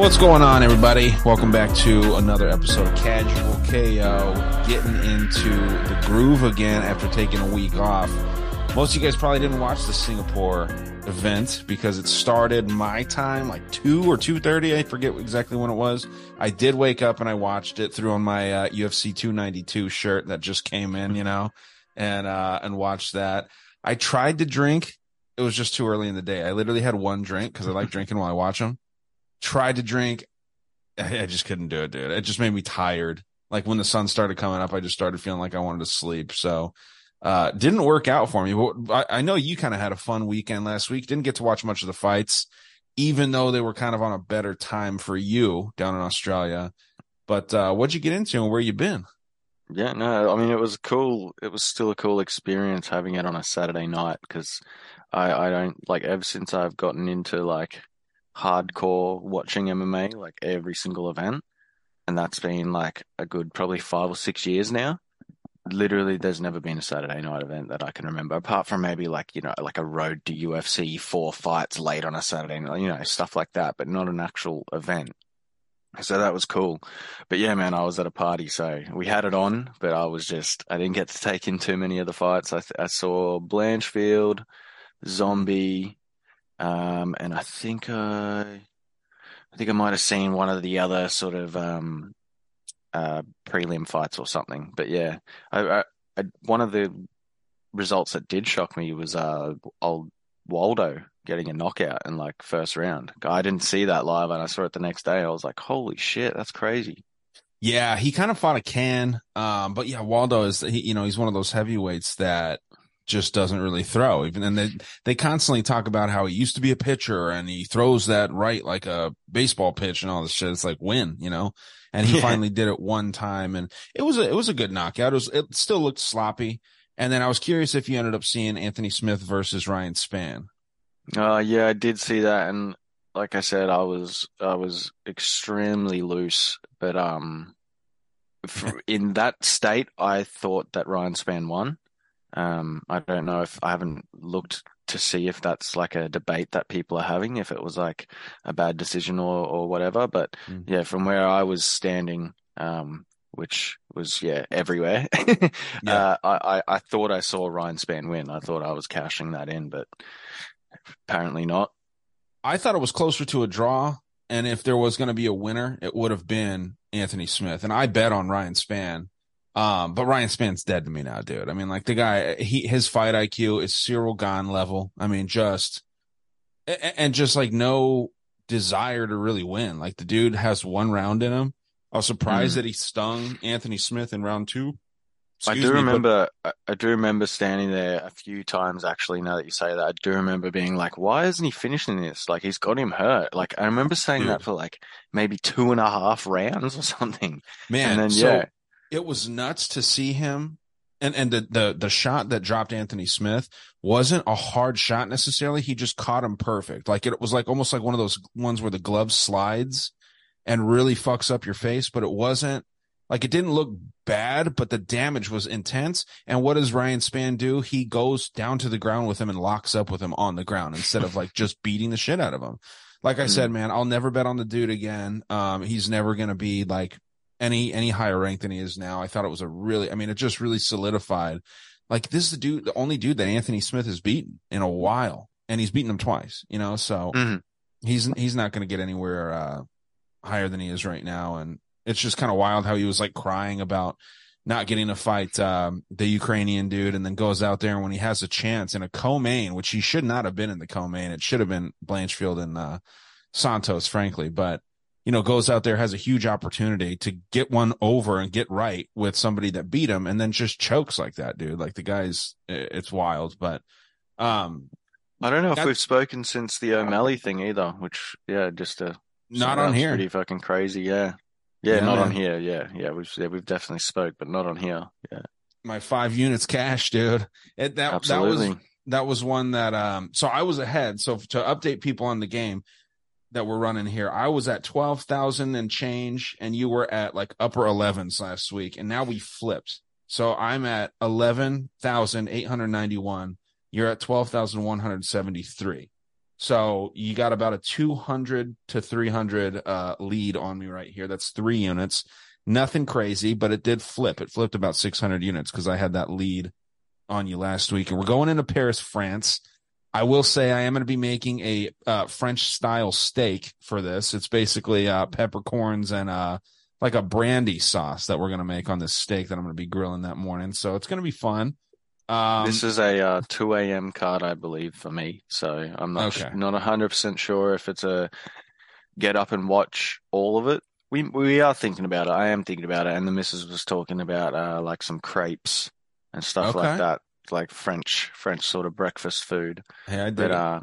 What's going on, everybody? Welcome back to another episode of Casual KO. Getting into the groove again after taking a week off. Most of you guys probably didn't watch the Singapore event because it started my time, like two or two thirty. I forget exactly when it was. I did wake up and I watched it. through on my uh, UFC 292 shirt that just came in, you know, and uh, and watched that. I tried to drink. It was just too early in the day. I literally had one drink because I like drinking while I watch them tried to drink. I, I just couldn't do it, dude. It just made me tired. Like when the sun started coming up, I just started feeling like I wanted to sleep. So, uh, didn't work out for me. But I, I know you kind of had a fun weekend last week. Didn't get to watch much of the fights, even though they were kind of on a better time for you down in Australia. But uh, what'd you get into and where you been? Yeah, no, I mean it was cool. It was still a cool experience having it on a Saturday night because I I don't like ever since I've gotten into like hardcore watching MMA, like every single event. And that's been like a good probably five or six years now. Literally, there's never been a Saturday night event that I can remember, apart from maybe like, you know, like a road to UFC four fights late on a Saturday night, you know, stuff like that, but not an actual event. So that was cool. But yeah, man, I was at a party, so we had it on, but I was just, I didn't get to take in too many of the fights. I, I saw Blanchfield, Zombie, um, and I think uh, I think I might have seen one of the other sort of um, uh, prelim fights or something. But yeah, I, I, I, one of the results that did shock me was uh, old Waldo getting a knockout in like first round. I didn't see that live, and I saw it the next day. I was like, "Holy shit, that's crazy!" Yeah, he kind of fought a can, um, but yeah, Waldo is he, you know he's one of those heavyweights that just doesn't really throw. Even and they they constantly talk about how he used to be a pitcher and he throws that right like a baseball pitch and all this shit. It's like win, you know. And he yeah. finally did it one time, and it was a it was a good knockout. It was it still looked sloppy. And then I was curious if you ended up seeing Anthony Smith versus Ryan Spann. Uh, yeah, I did see that, and like I said, I was I was extremely loose, but um, in that state, I thought that Ryan Spann won. Um, I don't know if I haven't looked to see if that's like a debate that people are having, if it was like a bad decision or, or whatever. But mm. yeah, from where I was standing, um, which was yeah everywhere, yeah. Uh, I, I thought I saw Ryan Spann win. I thought I was cashing that in, but apparently not. I thought it was closer to a draw, and if there was going to be a winner, it would have been Anthony Smith, and I bet on Ryan Spann um, but Ryan Spann's dead to me now, dude. I mean, like the guy, he his fight IQ is Ciryl Gane level. I mean, just and just like no desire to really win. Like the dude has one round in him. I was surprised mm. that he stung Anthony Smith in round two. Excuse I do me, remember. But... I do remember standing there a few times. Actually, now that you say that, I do remember being like, "Why isn't he finishing this? Like, he's got him hurt." Like, I remember saying Dude. that for like maybe two and a half rounds or something. Man, and then so, yeah, it was nuts to see him and and the the the shot that dropped Anthony Smith wasn't a hard shot necessarily. He just caught him perfect. Like it was like almost like one of those ones where the glove slides and really fucks up your face, but it wasn't like it didn't look bad, but the damage was intense. And what does Ryan Spann do? He goes down to the ground with him and locks up with him on the ground instead of like just beating the shit out of him. Like I said, man, I'll never bet on the dude again. Um, he's never gonna be like any any higher rank than he is now. I thought it was a really, I mean, it just really solidified. Like this is the dude, the only dude that Anthony Smith has beaten in a while, and he's beaten him twice. You know, so Mhm. he's he's not going to get anywhere uh, higher than he is right now, and it's just kind of wild how he was like crying about not getting to fight um, the Ukrainian dude, and then goes out there and when he has a chance in a co-main, which he should not have been in the co-main, it should have been Blanchfield and uh, Santos, frankly, but you know, goes out there, has a huge opportunity to get one over and get right with somebody that beat him and then just chokes like that, dude. Like the guy's, it's wild, but, um, I don't know if we've spoken since the O'Malley thing either, which yeah, just uh not on here. Pretty fucking crazy, yeah. Yeah, Yeah, not on here. Yeah, yeah, we've yeah, we've definitely spoke, but not on here. Yeah, My five units cash, dude. It, that, that was, that was one that, um, so I was ahead. So to update people on the game that we're running here, I was at 12,000 and change and you were at like upper 11s last week. And now we flipped. So I'm at 11,891. You're at 12,173. So you got about a 200 to 300 uh, lead on me right here. That's three units. Nothing crazy, but it did flip. It flipped about 600 units because I had that lead on you last week. And we're going into Paris, France. I will say I am going to be making a uh, French style steak for this. It's basically uh, peppercorns and uh, like a brandy sauce that we're going to make on this steak that I'm going to be grilling that morning. So it's going to be fun. Um, this is a uh, 2 a.m. card, I believe, for me. So I'm not Okay. not 100% sure if it's a get up and watch all of it. We we are thinking about it. I am thinking about it, and the missus was talking about uh, like some crepes and stuff Okay. like that, like French French sort of breakfast food. hey, I did But uh,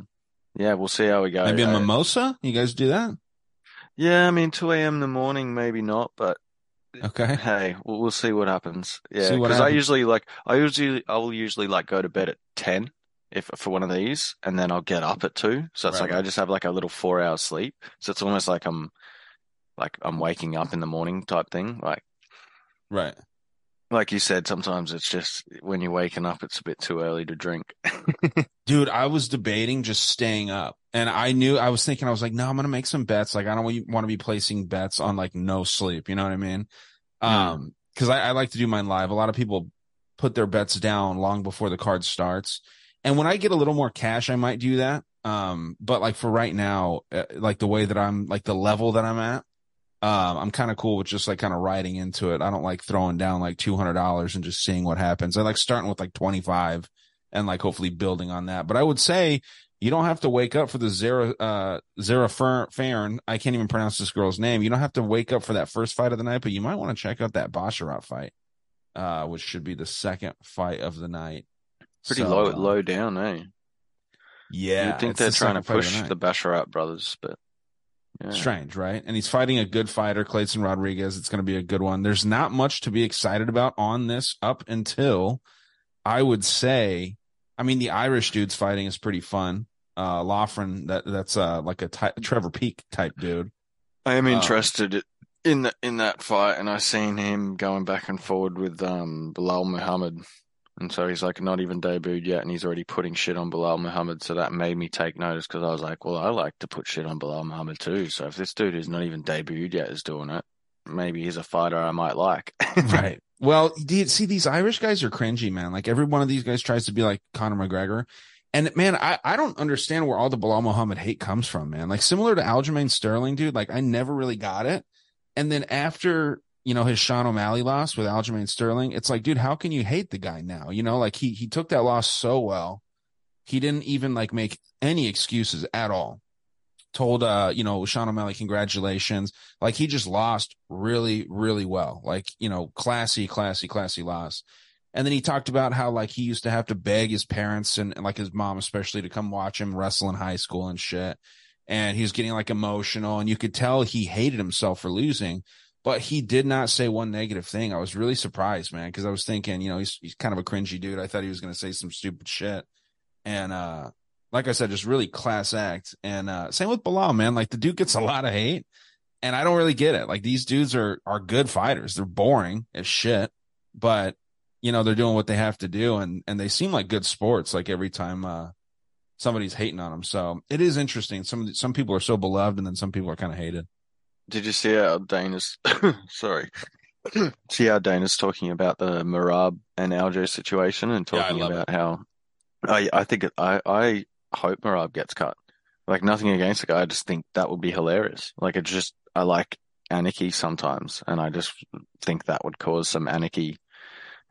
yeah, we'll see how we go. Maybe a Uh, mimosa. You guys do that? yeah, I mean 2 a.m. in the morning, maybe not, but Okay. Hey, we'll, we'll see what happens. Yeah, because I usually like I usually I will usually like go to bed at ten if for one of these, and then I'll get up at two. So it's Right. like I just have like a little four hour sleep. So it's almost like I'm like I'm waking up in the morning type thing. Like Right. Like you said, sometimes it's just when you're waking up, it's a bit too early to drink. Dude, I was debating just staying up and I knew I was thinking, I was like, no, I'm going to make some bets. Like, I don't want to be placing bets on like no sleep. You know what I mean? Um, cause I, I like to do mine live. A lot of people put their bets down long before the card starts. And when I get a little more cash, I might do that. Um, but like for right now, uh, like the way that I'm like the level that I'm at, um, I'm kind of cool with just like kind of riding into it. I don't like throwing down like $200 and just seeing what happens. I like starting with like 25 and like hopefully building on that. But I would say you don't have to wake up for the Zara, uh, Zara Fairn. I can't even pronounce this girl's name. You don't have to wake up for that first fight of the night, but you might want to check out that Basharat fight, uh, which should be the second fight of the night. Pretty So, low uh, low down, eh? Yeah. You'd think they're the trying to second fight of push night. the Basharat brothers, but yeah. Strange, right? And he's fighting a good fighter, Clayton Rodriguez. It's going to be a good one. There's not much to be excited about on this up until I would say, I mean, the Irish dude's fighting is pretty fun. Uh, Loughran, that that's uh like a ty- Trevor Peek type dude. I am Um, interested in the, in that fight, and I seen him going back and forward with um Belal Muhammad, and so he's like not even debuted yet, and he's already putting shit on Belal Muhammad. So that made me take notice because I was like, well, I like to put shit on Belal Muhammad too. So if this dude who's not even debuted yet is doing it, maybe he's a fighter I might like. right. Well, you see these Irish guys are cringy, man. Like every one of these guys tries to be like Conor McGregor. And man, I, I don't understand where all the Belal Muhammad hate comes from, man. Like similar to Aljamain Sterling, dude. Like I never really got it. And then after, you know, his Sean O'Malley loss with Aljamain Sterling, it's like, dude, how can you hate the guy now? You know, like he, he took that loss so well. He didn't even like make any excuses at all. Told, uh, you know, Sean O'Malley, congratulations. Like he just lost really, really well. Like, you know, classy, classy, classy loss. And then he talked about how like he used to have to beg his parents and, and like his mom especially to come watch him wrestle in high school and shit. And he was getting like emotional and you could tell he hated himself for losing. But he did not say one negative thing. I was really surprised, man, because I was thinking, you know, he's he's kind of a cringy dude. I thought he was going to say some stupid shit, and uh, like I said, just really class act. And uh, same with Belal, man. Like the dude gets a lot of hate, and I don't really get it. Like these dudes are are good fighters. They're boring as shit, but you know they're doing what they have to do, and and they seem like good sports. Like every time uh, somebody's hating on them, so it is interesting. Some some people are so beloved, and then some people are kind of hated. Did you see how Dana's sorry? see how Dana's talking about the Merab and Aljo situation and talking love about how I I think it, I I hope Merab gets cut. Like nothing against the guy, I just think that would be hilarious. Like it's just I like anarchy sometimes, and I just think that would cause some anarchy,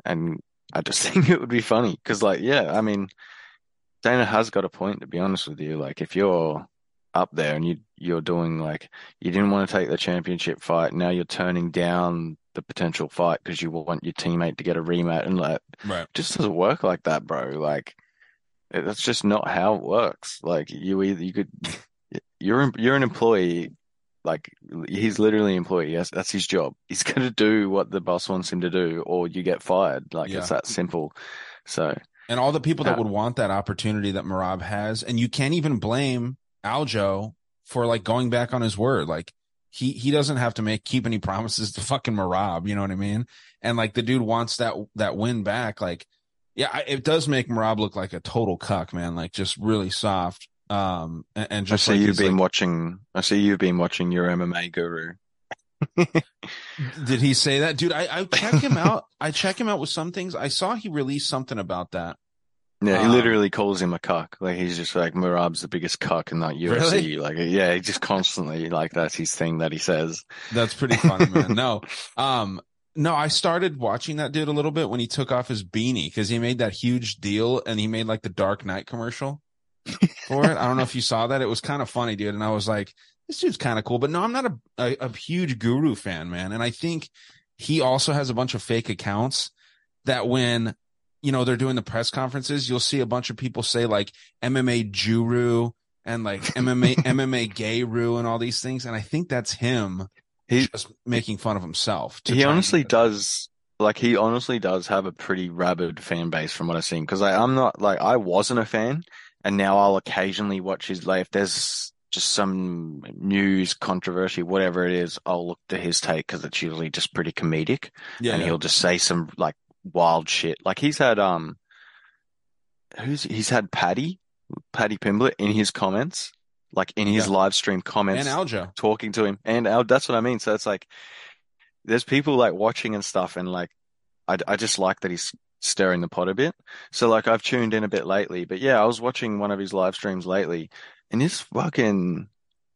and I just think it would be funny because like yeah, I mean Dana has got a point to be honest with you. Like if you're up there and you you're doing like you didn't want to take the championship fight, now you're turning down the potential fight because you want your teammate to get a rematch and like Right. just doesn't work like that, bro. Like it- that's just not how it works. Like you either you could you're you're an employee. Like he's literally an employee. Yes, that's his job. He's gonna do what the boss wants him to do, or you get fired. Like Yeah. it's that simple. So And all the people that would want that opportunity that Merab has, and you can't even blame Aljo for like going back on his word. Like he he doesn't have to make keep any promises to fucking Merab. You know what I mean? And like the dude wants that that win back. Like yeah, I- it does make Merab look like a total cuck, man. Like just really soft. Um, and, and I just see like you've been like- watching. I see you've been watching your MMA guru. Did he say that, dude? I I check him out. I check him out with some things. I saw he released something about that. Yeah, he Um, literally calls him a cuck. Like he's just like Merab's the biggest cuck in that UFC. Really? Like yeah, he just constantly like that's his thing that he says. That's pretty funny, man. No, um, no, I started watching that dude a little bit when he took off his beanie because he made that huge deal and he made like the Dark Knight commercial for it. I don't know if you saw that. It was kind of funny, dude. And I was like, this dude's kind of cool. But no, I'm not a, a, a huge guru fan, man. And I think he also has a bunch of fake accounts that when, you know, they're doing the press conferences, you'll see a bunch of people say like MMA Juru and like MMA, MMA Gayru and all these things. And I think that's him he's just making fun of himself. he honestly does like he honestly does have a pretty rabid fan base from what I've seen. Because I'm not like I wasn't a fan, and now I'll occasionally watch his like if there's just some news controversy, whatever it is, I'll look to his take because it's usually just pretty comedic. Yeah, and yeah. he'll just say some like wild shit. Like he's had um, who's he's had Paddy, Paddy Pimblett in his comments, like in his Yeah. live stream comments, and Aljo. talking to him, and Al, that's what I mean. So it's like there's people like watching and stuff, and like I I just like that he's stirring the pot a bit. So like I've tuned in a bit lately, but yeah, I was watching one of his live streams lately, and it's fucking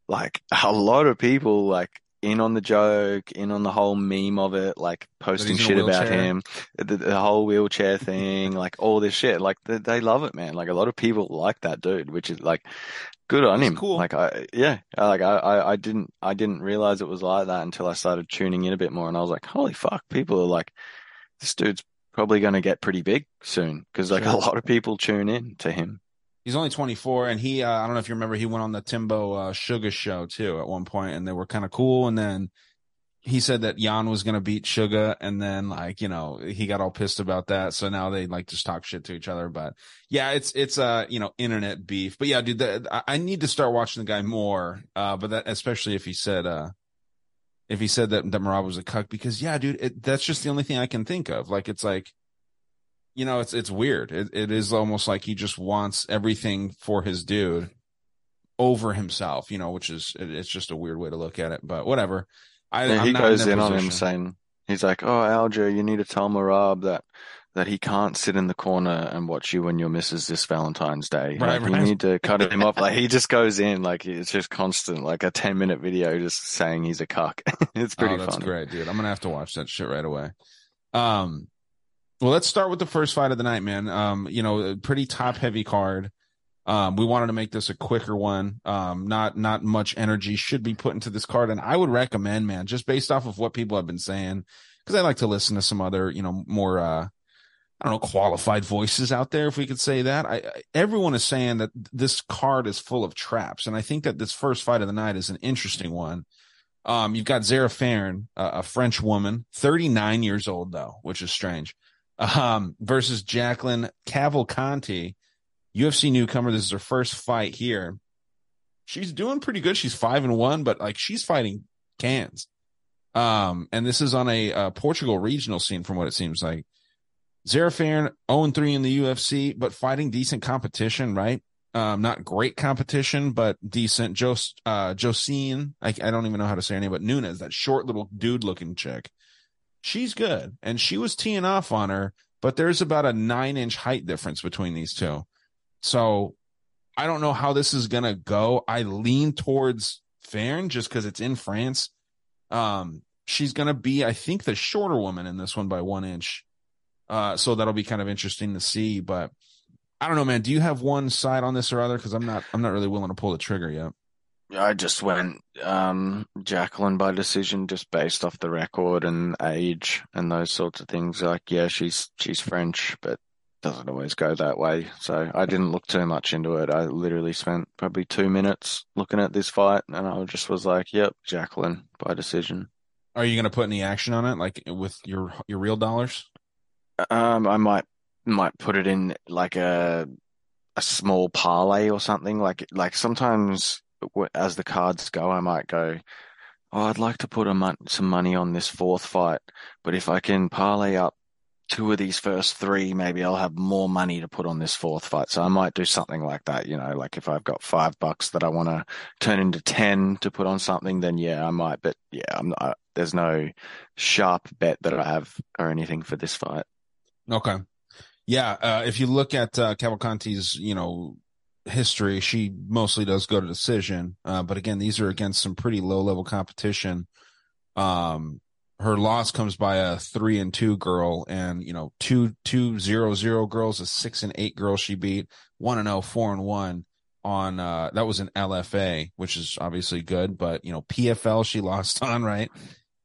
like a lot of people like in on the joke, in on the whole meme of it, like posting he's in a shit about him, the, the whole wheelchair thing, like all this shit. Like they, they love it, man. Like a lot of people like that dude, which is like good on He's him. cool. Like I, yeah, like I, I, I didn't, I didn't realize it was like that until I started tuning in a bit more, and I was like, holy fuck, people are like, this dude's probably going to get pretty big soon because like Sure. a lot of people tune in to him. He's only 24, and he, uh, I don't know if you remember, he went on the Timbo uh, Sugar show too at one point, and they were kind of cool. And then he said that Yan was going to beat Sugar, and then like, you know, he got all pissed about that. So now they like just talk shit to each other. But yeah, it's, it's, uh, you know, internet beef. But yeah, dude, the, I, need to start watching the guy more. Uh, but that, especially if he said, uh, if he said that, that Merab was a cuck, because yeah, dude, it, that's just the only thing I can think of. Like, it's like, you know, it's it's weird. It it is almost like he just wants everything for his dude over himself, you know, which is it, it's just a weird way to look at it. But whatever. I Yeah, he goes their in on him saying, he's like, oh, Aljo, you need to tell Merab that that he can't sit in the corner and watch you and your missus this Valentine's Day. Right, Like, you need to cut him off. Like he just goes in, like it's just constant, like a 10 minute video just saying he's a cuck. It's pretty oh, that's funny. great, dude. I'm gonna have to watch that shit right away. Um, well, let's start with the first fight of the night, man. Um, you know, pretty top heavy card. Um, we wanted to make this a quicker one. Um, not not much energy should be put into this card, and I would recommend, man, just based off of what people have been saying, because I like to listen to some other, you know, more uh, I don't know, qualified voices out there, if we could say that. I, I everyone is saying that this card is full of traps, and I think that this first fight of the night is an interesting one. Um, you've got Zara Farron, a French woman, 39 years old though, which is strange. Um, versus Jacqueline Cavalcanti, UFC newcomer. This is her first fight here. She's doing pretty good. She's five and one, but like she's fighting cans. Um, and this is on a uh, Portugal regional scene, from what it seems like. Zara Farron 0 3 in the UFC, but fighting decent competition, right? Um, not great competition, but decent. Jos, uh, Josine, I, I don't even know how to say her name, but Nunes, that short little dude looking chick. She's good. And she was teeing off on her, but there's about a nine inch height difference between these two. So I don't know how this is to go. I lean towards Farron just because it's in France. Um, she's to be, I think, the shorter woman in this one by one inch. Uh, so that'll be kind of interesting to see. But I don't know, man. Do you have one side on this or other? Because I'm not, I'm not really willing to pull the trigger yet. I just went um, Jacqueline by decision, just based off the record and age and those sorts of things. Like, yeah, she's she's French, but doesn't always go that way. So I didn't look too much into it. I literally spent probably two minutes looking at this fight, and I just was like, "Yep, Jacqueline by decision." Are you going to put any action on it, like with your your real dollars? Um, I might might put it in like a a small parlay or something. Like like sometimes as the cards go, I might go. Oh, I'd like to put mon- some money on this fourth fight, but if I can parlay up two of these first three, maybe I'll have more money to put on this fourth fight. So I might do something like that. You know, like if I've got five bucks that I want to turn into 10 to put on something, then yeah, I might. But yeah, I'm not, there's no sharp bet that I have or anything for this fight. Okay. Yeah. Uh, if you look at uh, Cavalcanti's, you know, history, she mostly does go to decision. Uh, but again, these are against some pretty low level competition. Um, her loss comes by a three and two girl and you know two two zero zero girls a six and eight girl she beat one and oh four and one on uh that was an lfa which is obviously good but you know pfl she lost on right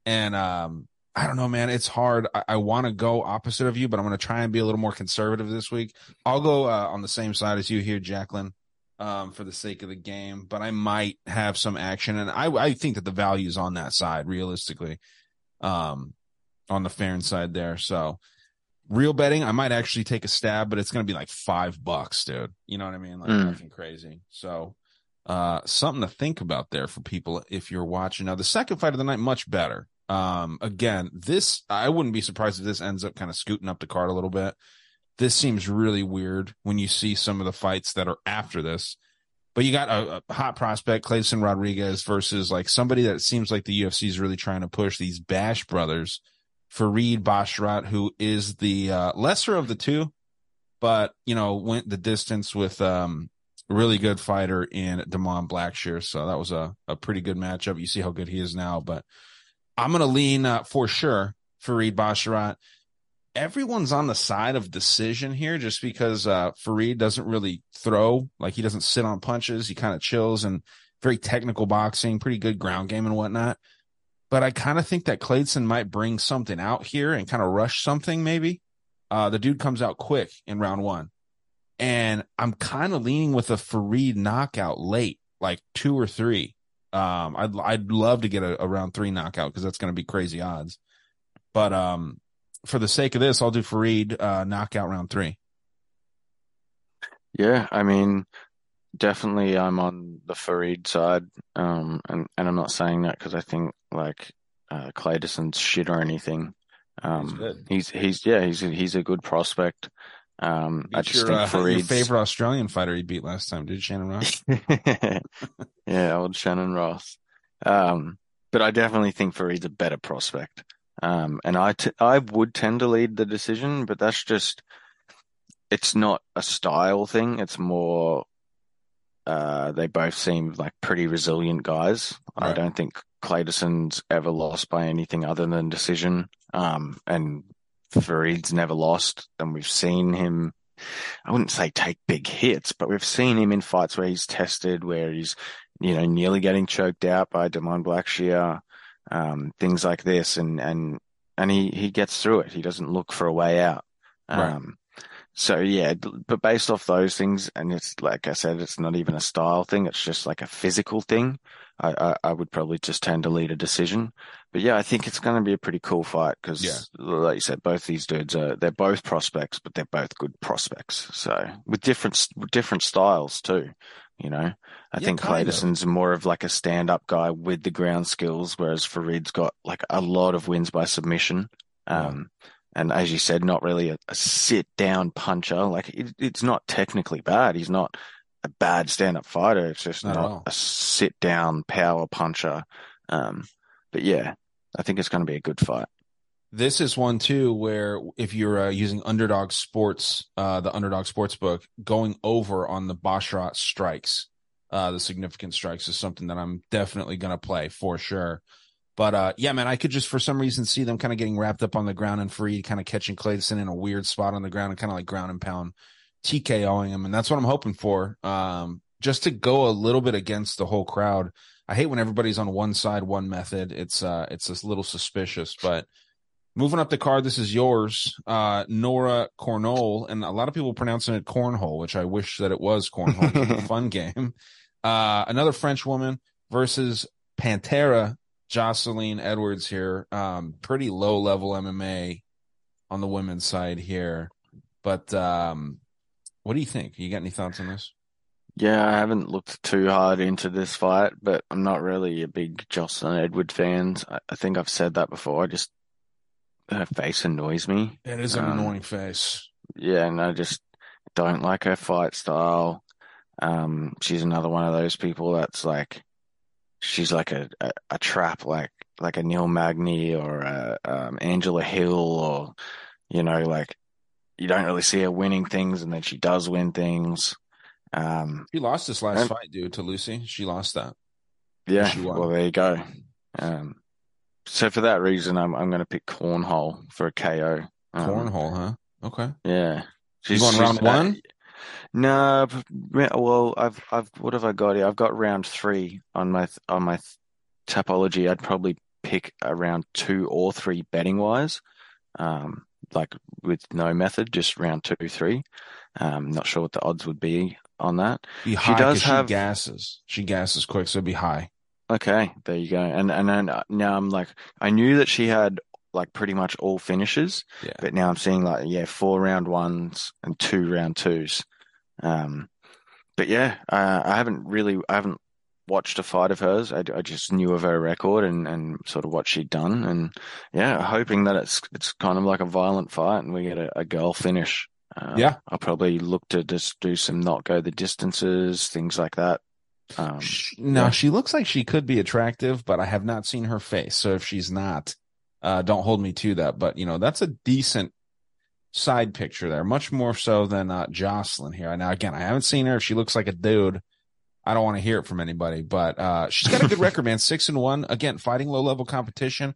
and um i don't know man it's hard i, I want to go opposite of you but i'm going to try and be a little more conservative this week i'll go uh, on the same side as you here jacqueline um, for the sake of the game, but I might have some action, and I I think that the value is on that side realistically um, on the Farron side there. So real betting, I might actually take a stab, but it's going to be like five bucks, dude. You know what I mean? Like mm. nothing crazy. So, uh, something to think about there for people if you're watching. Now, the second fight of the night, much better. Um, again, this, I wouldn't be surprised if this ends up kind of scooting up the card a little bit. This seems really weird when you see some of the fights that are after this. But you got a, a hot prospect, Kleydson Rodrigues, versus like somebody that seems like the UFC is really trying to push these Bash brothers. Farid Basharat, who is the uh, lesser of the two, but you know went the distance with um, really good fighter in Damon Blackshear. So that was a, a pretty good matchup. You see how good he is now, but I'm gonna lean uh, for sure Farid Basharat everyone's on the side of decision here just because uh, Farid doesn't really throw. Like he doesn't sit on punches. He kind of chills and very technical boxing, pretty good ground game and whatnot. But I kind of think that Clayton might bring something out here and kind of rush something maybe. Uh, the dude comes out quick in round one. And I'm kind of leaning with a Farid knockout late, like two or three. Um, I'd I'd love to get a, a round three knockout because that's going to be crazy odds. But um, for the sake of this, I'll do Farid uh, knockout round three. Yeah, I mean, definitely I'm on the Farid side, um, and and I'm not saying that because I think like uh, Clayton's shit or anything. Um, he's, he's he's yeah he's he's a good prospect. Um, I just your, think uh, your favorite Australian fighter he beat last time, did Shannon Ross? yeah, old Shannon Ross. Um, but I definitely think Farid's a better prospect. Um, and I, t- I would tend to lead the decision, but that's just, it's not a style thing. It's more, uh, they both seem like pretty resilient guys. Right. I don't think Clayton's ever lost by anything other than decision. Um, and Farid's never lost. And we've seen him, I wouldn't say take big hits, but we've seen him in fights where he's tested, where he's, you know, nearly getting choked out by Damon Blackshear um, things like this, and and and he he gets through it. He doesn't look for a way out. Um, right. So yeah, but based off those things, and it's like I said, it's not even a style thing; it's just like a physical thing. I, I, I would probably just tend to lead a decision. But yeah, I think it's going to be a pretty cool fight because, Yeah. like you said, both these dudes are they're both prospects, but they're both good prospects. So with different different styles too, you know. I Yeah, think. Clayton's more of like a stand-up guy with the ground skills, whereas Farid's got like a lot of wins by submission. Yeah. Um, And as you said, not really a, a sit-down puncher. Like it, it's not technically bad. He's not a bad stand-up fighter. It's just Not not a sit-down power puncher. Um, but yeah, I think it's going to be a good fight. This is one too where if you're uh, using Underdog Sports, uh, the Underdog Sports book, going over on the Basharat strikes, uh, the significant strikes is something that I'm definitely going to play for sure. But uh, yeah, man, I could just for some reason see them kind of getting wrapped up on the ground and free, kind of catching Clayton in a weird spot on the ground and kind of like ground and pound TKOing him, and that's what I'm hoping for. Um, just to go a little bit against the whole crowd. I hate when everybody's on one side, one method. It's uh, it's a little suspicious, but. Moving up the card, this is yours, uh, Nora Cornhole, and a lot of people pronouncing it cornhole, which I wish that it was cornhole. Fun game. Uh, another French woman versus Pantera, Jocelyn Edwards here. Um, pretty low level MMA on the women's side here, but um, what do you think? You got any thoughts on this? Yeah, I haven't looked too hard into this fight, but I'm not really a big Jocelyn Edwards fan. I, think I've said that before. I just her face annoys me. It is an Um, annoying face. Yeah, and I just don't like her fight style. Um, she's another one of those people that's like, she's like a, a, a trap, like like a Neil Magny or a, um, Angela Hill, or you know, like you don't really see her winning things, and then she does win things. Um, She lost this last and- fight, dude, to Lucy. She lost that. yeah, well, there you go. Um, so for that reason, I'm I'm going to pick Cornhole for a KO. Um, Cornhole, huh? Okay. Yeah. You going round one? No, well, I've I've what have I got here? I've got round three on my on my Tapology. I'd probably pick around two or three betting wise, um, like with no method, just round two, three. Um, not sure what the odds would be on that. Be She does have- she gasses. She gasses quick, so it'd be high. Okay, there you go. And and then uh, now I'm like, I knew that she had like pretty much all finishes, Yeah. but now I'm seeing like yeah, four round ones and two round twos. Um, but yeah, uh, I haven't really, I haven't watched a fight of hers. I, I just knew of her record and and sort of what she'd done, and yeah, hoping that it's it's kind of like a violent fight and we get a, a girl finish. Um, Yeah. I'll probably look to just do some not go the distances, things like that. Um, no, yeah. she looks like she could be attractive, but I have not seen her face. So if she's not, uh, don't hold me to that. But you know, that's a decent side picture there, much more so than uh, Jocelyn here. Now, again, I haven't seen her. If she looks like a dude, I don't want to hear it from anybody. But uh, she's got a good record, man. Six and one. Again, fighting low level competition.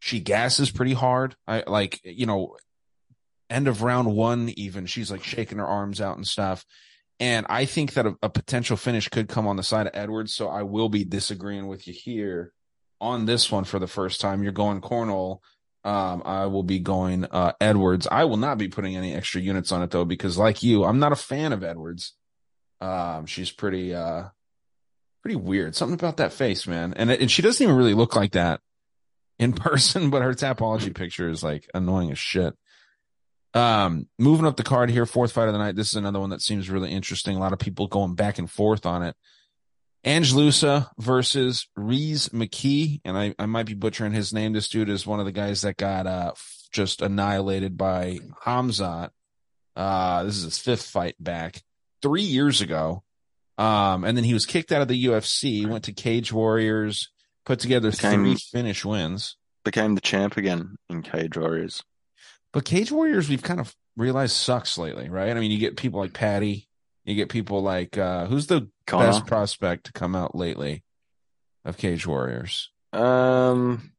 She gasses pretty hard. I like, you know, end of round one, even she's like shaking her arms out and stuff. And I think that a, a potential finish could come on the side of Edwards. So I will be disagreeing with you here on this one for the first time. You're going Cornell. Um, I will be going uh, Edwards. I will not be putting any extra units on it though, because like you, I'm not a fan of Edwards. Um, she's pretty, uh, pretty weird. Something about that face, man. And and she doesn't even really look like that in person, but her Tapology picture is like annoying as shit. Um, moving up the card here, fourth fight of the night. This is another one that seems really interesting. A lot of people going back and forth on it. Ange Loosa versus Rhys McKee, and I, I might be butchering his name. This dude is one of the guys that got uh f- just annihilated by Hamzat. Uh, this is his fifth fight back three years ago. Um, and then he was kicked out of the UFC, went to Cage Warriors, put together Became- three finish wins. became the champ again in Cage Warriors. But Cage Warriors, we've kind of realized sucks lately, right? I mean, you get people like Paddy, you get people like uh who's the Connor. best prospect to come out lately of Cage Warriors? Um,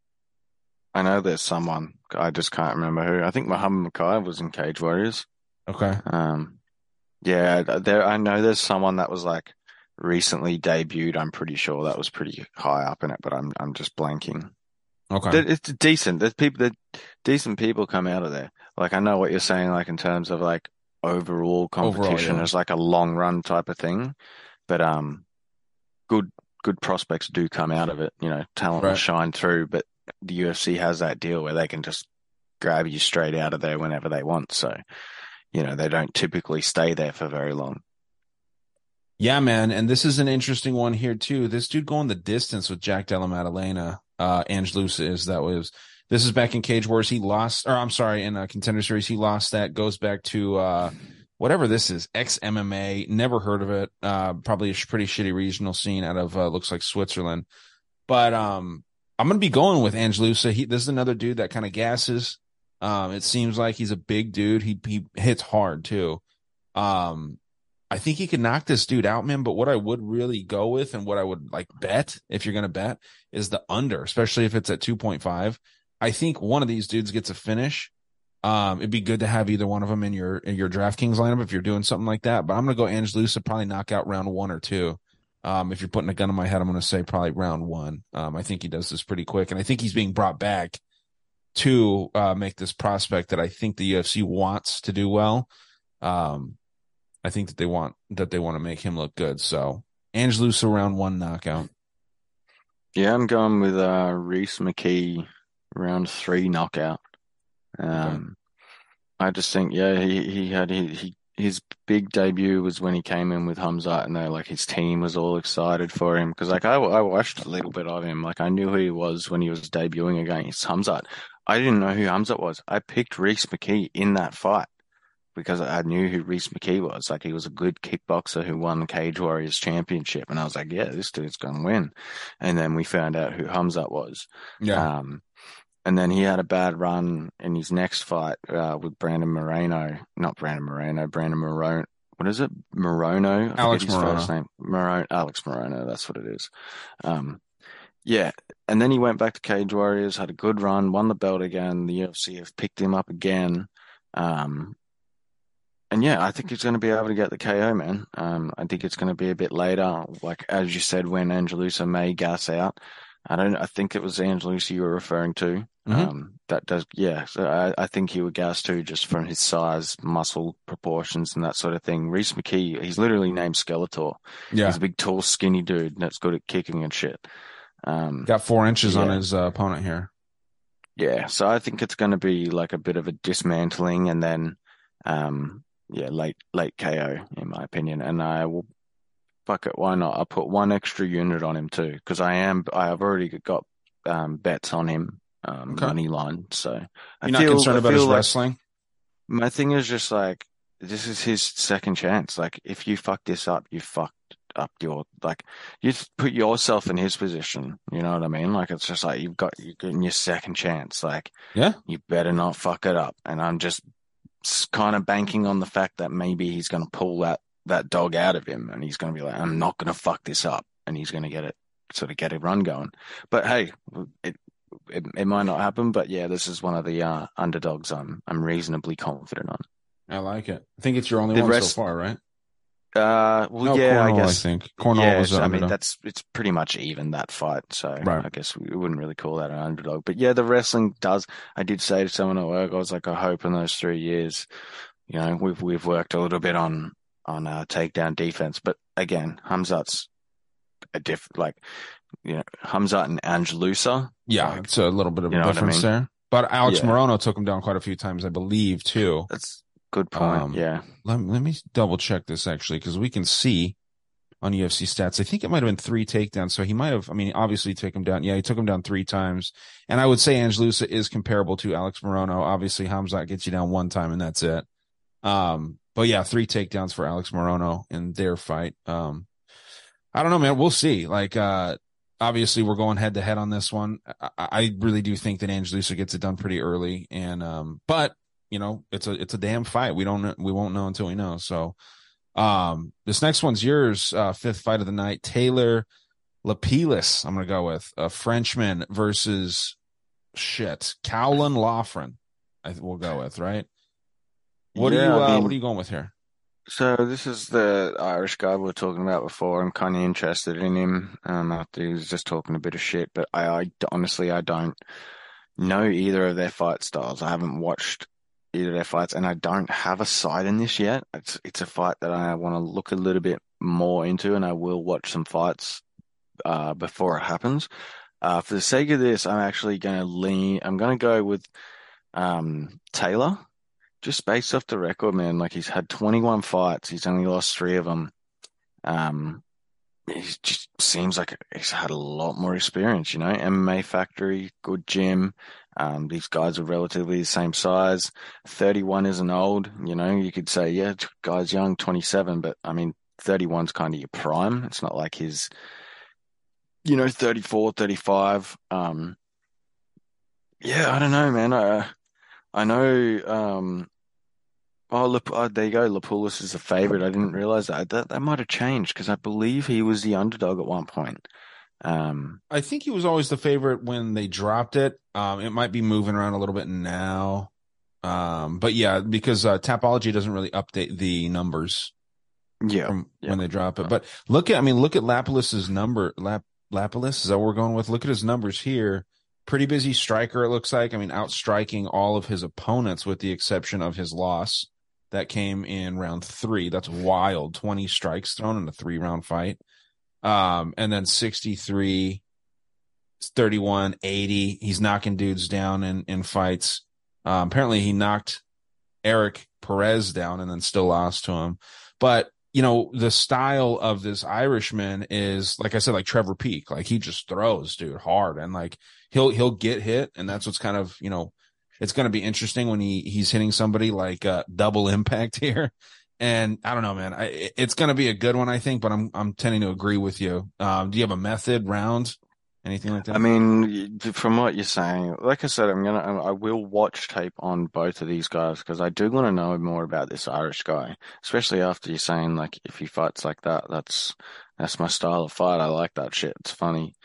I know there's someone. I just can't remember who. I think Muhammad Makai was in Cage Warriors. Okay. Um, yeah, there. I know there's someone that was like recently debuted. I'm pretty sure that was pretty high up in it, but I'm I'm just blanking. Okay. It's decent. There's people that decent people come out of there. Like I know what you're saying, like in terms of like overall competition Overall, yeah. as like a long run type of thing. But um, good good prospects do come out of it. You know, talent will shine through. But the UFC has that deal where they can just grab you straight out of there whenever they want. So, you know, they don't typically stay there for very long. Yeah, man. And this is an interesting one here too. This dude going the distance with Jack Della Maddalena, uh, Ange Loosa is that was, this is back in Cage Wars. He lost, or I'm sorry, in a contender series, he lost that goes back to, uh, whatever this is, ex MMA. Never heard of it. Uh, probably a pretty shitty regional scene out of, uh, looks like Switzerland. But, um, I'm to be going with Ange Loosa. He, this is another dude that kind of gasses. Um, it seems like he's a big dude. He, he hits hard too. Um, I think he could knock this dude out, man. But what I would really go with and what I would like bet if you're going to bet is the under, especially if it's at 2.5. I think one of these dudes gets a finish. Um, it'd be good to have either one of them in your, in your DraftKings lineup if you're doing something like that. But I'm to go Ange Loosa, probably knock out round one or two. Um, if you're putting a gun in my head, I'm to say probably round one. Um, I think he does this pretty quick and I think he's being brought back to, uh, make this prospect that I think the UFC wants to do well. Um, I think that they want that they want to make him look good. So Ange Loosa round one knockout. Yeah, I'm going with uh, Rhys McKee round three knockout. Um, I just think, yeah, he he had he, he his big debut was when he came in with Hamzat, and they like his team was all excited for him because like I I watched a little bit of him, like I knew who he was when he was debuting against Hamzat. I didn't know who Hamzat was. I picked Rhys McKee in that fight because I knew who Rhys McKee was. Like he was a good kickboxer who won Cage Warriors championship, and I was like, yeah, this dude's gonna win. And then we found out who Hamzat was. Um, and then he had a bad run in his next fight uh, with Brandon Moreno, not Brandon Moreno, Brandon Morone. What is it? Morono. Alex Morono. first name. Morone, Alex Morono. That's what it is. Um, yeah. And then he went back to Cage Warriors, had a good run, won the belt again. The UFC have picked him up again. Um, and yeah, I think he's going to be able to get the KO, man. Um, I think it's going to be a bit later, like as you said, when Ange Loosa may gas out. I don't. I think it was Ange Loosa you were referring to. Mhm. Um, that does, yeah. So I, I think he would gas too, just from his size, muscle proportions, and that sort of thing. Rhys McKee, he's literally named Skeletor. Yeah. He's a big, tall, skinny dude that's good at kicking and shit. Um, Got four inches on his uh, opponent here. yeah, so I think it's going to be like a bit of a dismantling and then, um, yeah, late late KO in my opinion. And I will, fuck it, why not? I'll put one extra unit on him too because I am I have already got um bets on him, um, Okay. money line. So You're not feel concerned I about his like wrestling? my thing is just like this is his second chance. Like if you fuck this up, you fucked up your like you just put yourself in his position. You know what I mean? Like it's just like you've got you're getting your second chance. Like Yeah. you better not fuck it up. And I'm just kind of banking on the fact that maybe he's going to pull that that dog out of him, and he's going to be like, I'm not going to fuck this up, and he's going to get it sort of get a run going. But hey, it. It, it might not happen, but yeah, this is one of the uh, underdogs I'm I'm reasonably confident on. I like it. I think it's your only The one rest- so far, right? Uh, well, No, yeah, I guess. I think Cornwall yeah, was I mean, that's it's pretty much even that fight, so Right. I guess we wouldn't really call that an underdog. But yeah, the wrestling does. I did say to someone at work, I was like, I hope in those three years, you know, we've we've worked a little bit on on uh, takedown defense, but again, Hamzat's a diff like, you know, Hamzat and Ange Loosa. yeah, like, it's a little bit of a what I difference mean? there. But Alex Yeah. Morono took him down quite a few times, I believe, too. That's good point. Um, yeah, Let, let me double check this actually, because we can see on UFC stats. I think it might have been three takedowns. So he might have, I mean, obviously took him down. Yeah, he took him down three times. And I would say Ange Loosa is comparable to Alex Morono. Obviously, Hamzat gets you down one time and that's it. Um, but yeah, three takedowns for Alex Morono in their fight. Um, I don't know, man. We'll see. Like, uh, obviously we're going head to head on this one. I, I really do think that Ange Loosa gets it done pretty early. And, um, but you know, it's a, it's a damn fight. We don't, we won't know until we know. So, um, this next one's yours. Uh, fifth fight of the night, Taylor Lapilus. I'm going to go with a Frenchman versus shit, Caolán Loughran. I we'll go with, right? What Yeah, are you, I uh, mean- what are you going with here? So this is the Irish guy we were talking about before. I'm kind of interested in him. Um, after he was just talking a bit of shit, but I, I honestly I don't know either of their fight styles. I haven't watched either of their fights, and I don't have a side in this yet. It's it's a fight that I want to look a little bit more into, and I will watch some fights uh, before it happens. Uh, for the sake of this, I'm actually going to lean. I'm going to go with um, Taylor, just based off the record, man. Like he's had 21 fights, he's only lost three of them. Um, he just seems like he's had a lot more experience, you know. MMA Factory, good gym. Um, these guys are relatively the same size. 31 isn't old, you know. You could say, yeah, guy's young, 27, but I mean, 31's kind of your prime. It's not like he's, you know, 34, 35. Um, yeah, I don't know, man. I, I know, um, Oh, look, oh, there you go. Lapilus is a favorite. I didn't realize that. That that might have changed because I believe he was the underdog at one point. Um, I think he was always the favorite when they dropped it. Um, it might be moving around a little bit now. Um, but yeah, because uh, Tapology doesn't really update the numbers. Yeah, from yeah. when they drop it. But look at, I mean, look at Lapilus's number. Lap Lapilus is that what we're going with? Look at his numbers here. Pretty busy striker. It looks like. I mean, outstriking all of his opponents with the exception of his loss that came in round three. That's wild. 20 strikes thrown in a three round fight. Um, and then 63, 31, 80. He's knocking dudes down in, in fights. Um, apparently he knocked Eric Perez down and then still lost to him. But, you know, the style of this Irishman is, like I said, like Trevor Peek. Like he just throws, dude, hard. And like he'll, he'll get hit. And that's what's kind of, you know, it's going to be interesting when he he's hitting somebody like uh, double impact here. And I don't know, man. I, it's going to be a good one, I think. But I'm I'm tending to agree with you. Um, do you have a method round, anything like that? I mean, from what you're saying, like I said, I'm gonna I will watch tape on both of these guys because I do want to know more about this Irish guy, especially after you're saying like if he fights like that, that's that's my style of fight. I like that shit. It's funny.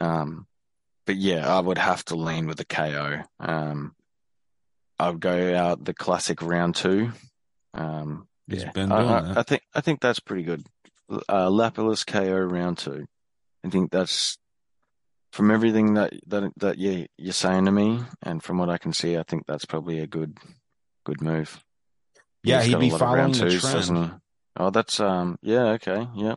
Um, but yeah, I would have to lean with the KO. Um, I would go out the classic round two. Um, yeah, been I, doing I. I think I think that's pretty good. Uh, Lapilus KO round two. I think that's from everything that that that yeah you're saying to me, and from what I can see, I think that's probably a good good move. yeah, He's he'd be lot of following the twos, trend. he? Oh, that's um yeah okay yeah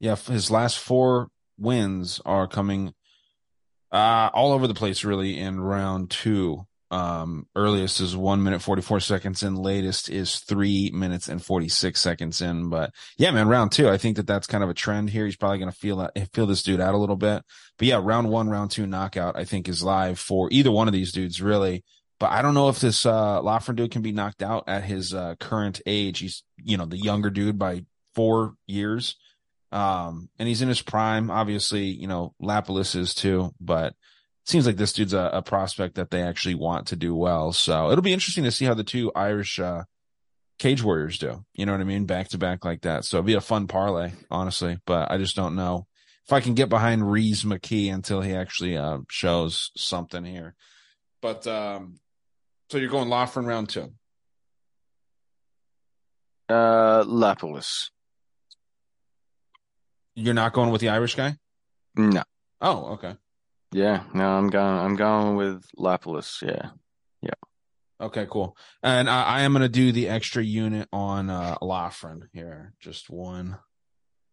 Yeah, his last four wins are coming uh all over the place really in round two. Um earliest is one minute forty four seconds in, latest is three minutes and forty six seconds in. But yeah, man, round two, I think that that's kind of a trend here. He's probably gonna feel that feel this dude out a little bit. But yeah, round one, round two knockout, I think is live for either one of these dudes really. But I don't know if this uh Loughran dude can be knocked out at his uh current age. He's you know the younger dude by four years. Um, and he's in his prime. Obviously, you know, Lapilus is too, but seems like this dude's a, a prospect that they actually want to do well. So it'll be interesting to see how the two Irish, uh, cage warriors do. You know what I mean? Back to back like that. So it'll be a fun parlay, honestly, but I just don't know if I can get behind Rhys McKee until he actually, uh, shows something here. But, um, so you're going Loughran round two. uh Lapilus. You're not going with the Irish guy? No, Oh, okay. yeah, no, I'm going I'm going with Lapilus. Yeah, yeah. Okay, cool. And I, I am going to do the extra unit on uh Loughran here. Just one.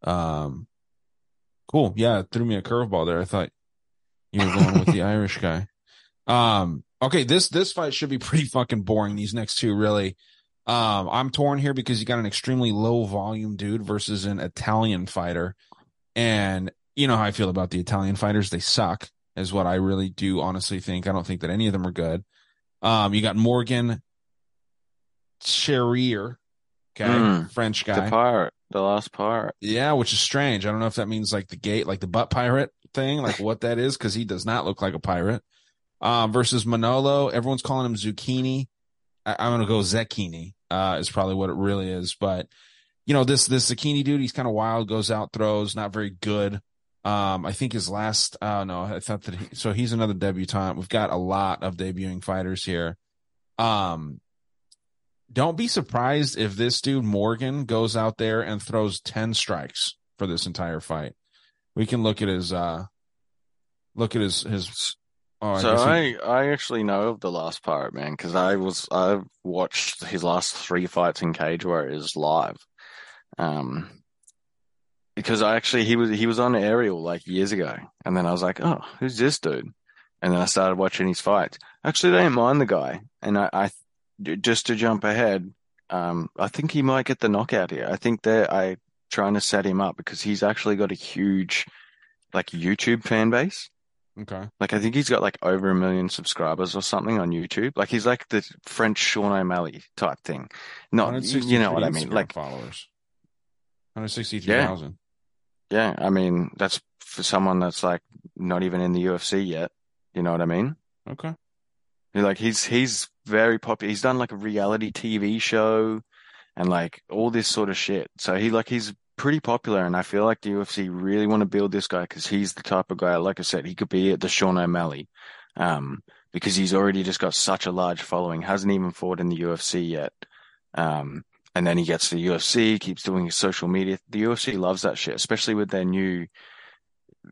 Um, cool. Yeah, threw me a curveball there. I thought you were going with the Irish guy. Um, okay, this this fight should be pretty fucking boring. These next two, really. Um, I'm torn here because you got an extremely low volume dude versus an Italian fighter, and you know how I feel about the Italian fighters. They suck, is what I really do honestly think. I don't think that any of them are good. Um, you got Morgan Charrier, okay, Mm. French the guy. pirate, the last pirate. Yeah, which is strange. I don't know if that means like the gate, like the butt pirate thing, like what that is, because he does not look like a pirate. Um, versus Manolo, everyone's calling him Zucchini. I, I'm gonna go Zecchini. Uh, is probably what it really is. But you know, this this Zucchini dude, he's kind of wild, goes out, throws, not very good. Um, I think his last, uh, no, I thought that he, so he's another debutant. We've got a lot of debuting fighters here. Um, don't be surprised if this dude Morgan goes out there and throws 10 strikes for this entire fight. We can look at his, uh, look at his, his Oh, So guess he- I, I actually know of the last Pirate Man because I was I've watched his last three fights in Cage Warriors live. Um, because I actually he was he was on Ariel like years ago, and then I was like, oh, who's this dude? And then I started watching his fights. Actually, I didn't mind the guy, and I, I just to jump ahead, um, I think he might get the knockout here. I think they're I trying to set him up because he's actually got a huge like YouTube fan base. okay. Like I think he's got like over a million subscribers or something on YouTube. Like he's like the French Sean O'Malley type thing. Not, you know what I mean? Like, followers. 163,000. yeah, I mean that's for someone that's like not even in the UFC yet. You know what I mean? Okay. Like he's he's very popular. He's done like a reality TV show and like all this sort of shit. So he like he's pretty popular, and I feel like the UFC really want to build this guy because he's the type of guy. Like I said, he could be at the Sean O'Malley, um, because he's already just got such a large following. Hasn't even fought in the UFC yet. Um, and then he gets to the UFC, keeps doing his social media. The UFC loves that shit, especially with their new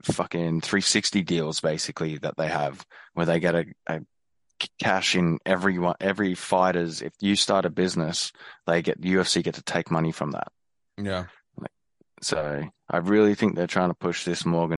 fucking 360 deals, basically that they have, where they get a, a cash in everyone, every fighters. If you start a business, they get the UFC get to take money from that. Yeah. So I really think they're trying to push this Morgan.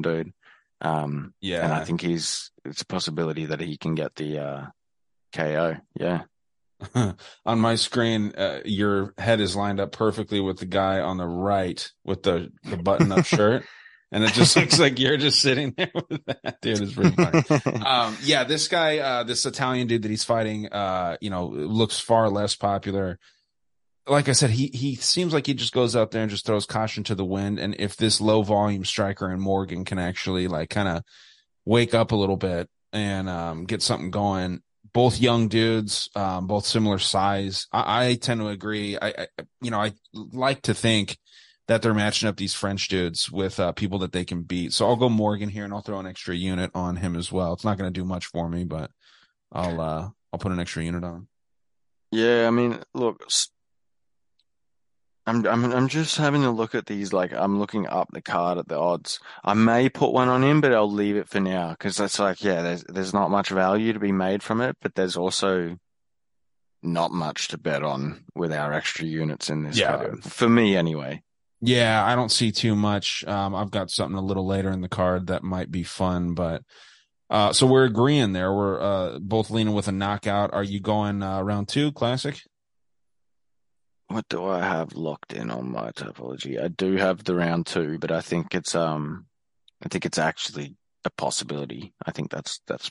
Dude. Um, Yeah. and I think he's it's a possibility that he can get the uh, KO. Yeah. on my screen, uh, your head is lined up perfectly with the guy on the right with the, the button up shirt. And it just looks like you're just sitting there with that. Dude, it's pretty funny. Um, yeah, this guy, uh, this Italian dude that he's fighting, uh, you know, looks far less popular. Like I said, he, he seems like he just goes out there and just throws caution to the wind. And if this low volume striker and Morgan can actually like kind of wake up a little bit and, um, get something going, both young dudes, um, both similar size. I, I tend to agree. I, I, you know, I like to think that they're matching up these French dudes with uh, people that they can beat. So I'll go Morgan here and I'll throw an extra unit on him as well. It's not going to do much for me, but I'll uh I'll put an extra unit on. Yeah, I mean, look, I'm I'm I'm just having a look at these. Like, I'm looking up the card at the odds. I may put one on him, but I'll leave it for now because that's like, yeah, there's there's not much value to be made from it, but there's also not much to bet on with our extra units in this Yeah, card. For me, anyway. Yeah, I don't see too much. Um, I've got something a little later in the card that might be fun, but uh, so we're agreeing there. We're uh both leaning with a knockout. Are you going uh, round two, classic? What do I have locked in on my Tapology? I do have the round two, but I think it's um I think it's actually a possibility. I think that's that's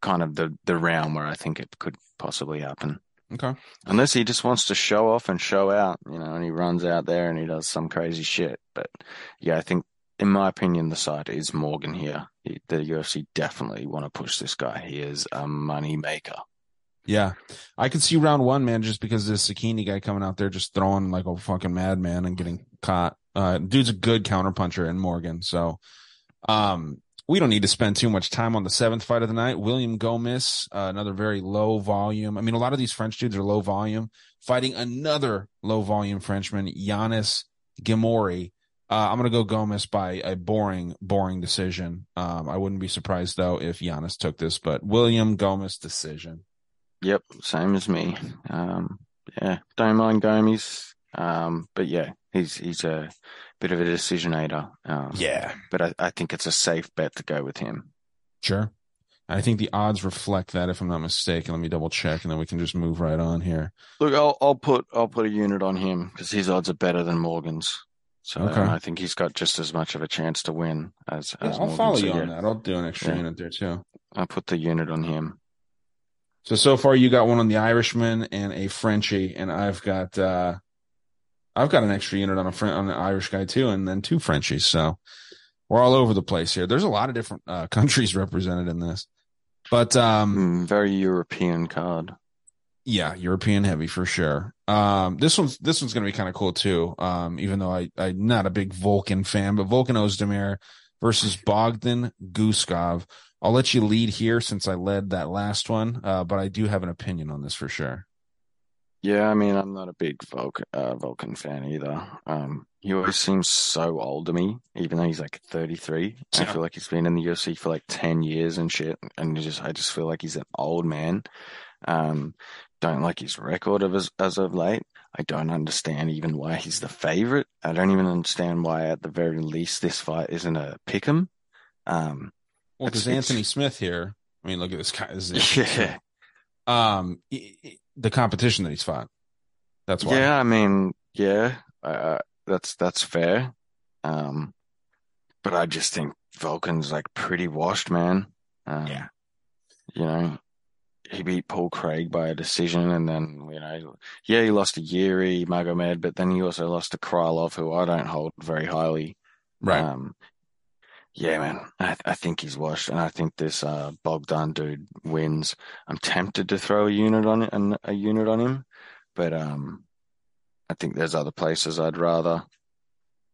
kind of the the round where I think it could possibly happen. Okay. Unless he just wants to show off and show out, you know, and he runs out there and he does some crazy shit. But yeah, I think in my opinion the side is Morgan here. The UFC definitely want to push this guy. He is a money maker. Yeah, I could see round one, man, just because this Sakini guy coming out there just throwing like a fucking madman and getting caught. Uh, dude's a good counterpuncher in Morgan. So, um, we don't need to spend too much time on the seventh fight of the night. William Gomis, uh, another very low volume. I mean, a lot of these French dudes are low volume, fighting another low volume Frenchman, Yanis Ghemmouri. Uh, I'm going to go Gomis by a boring, boring decision. Um, I wouldn't be surprised though if Giannis took this, but William Gomis decision. Yep, same as me. Um, yeah, don't mind Gomis. Um, but yeah, he's he's a bit of a decisionator. Um, Yeah, but I, I think it's a safe bet to go with him. sure. I think the odds reflect that, if I'm not mistaken. Let me double check, and then we can just move right on here. Look, I'll I'll put I'll put a unit on him because his odds are better than Morgan's. So Okay. I think he's got just as much of a chance to win as Yeah, as I'll Morgan. follow So, you yeah, on that. I'll do an extra Yeah. unit there too. I'll put the unit on him. So so far you got one on the Irishman and a Frenchie, and I've got uh I've got an extra unit on a Fren- on an Irish guy too, and then two Frenchies. So we're all over the place here. There's a lot of different uh, countries represented in this, but um Mm, very European card. yeah, European heavy for sure. Um this one's this one's gonna be kind of cool too. Um even though I I'm not a big Volkan fan, but Volkan Ozdemir versus Bogdan Guskov. I'll let you lead here since I led that last one, uh, but I do have an opinion on this for sure. Yeah, I mean, I'm not a big Volkan, uh, Volkan fan either. Um, he always seems so old to me, even though he's like 33. I feel like he's been in the UFC for like 10 years and shit, and just I just feel like he's an old man. Um, don't like his record of as as of late. I don't understand even why he's the favorite. I don't even understand why, at the very least, this fight isn't a pick 'em. Um, Well, because Anthony Smith here. I mean, look at this guy. This is yeah, Um, the competition that he's fought. That's why. Yeah, I mean, yeah, uh, that's that's fair. Um, but I just think Volkan's like pretty washed, man. Um, Yeah. You know, he beat Paul Craig by a decision, and then you know, yeah, he lost to Yuri Magomed, but then he also lost to Krylov, who I don't hold very highly. Right. Um, yeah, man, I I think he's washed, and I think this uh Bogdan dude wins. I'm tempted to throw a unit on it and a unit on him, but um, I think there's other places I'd rather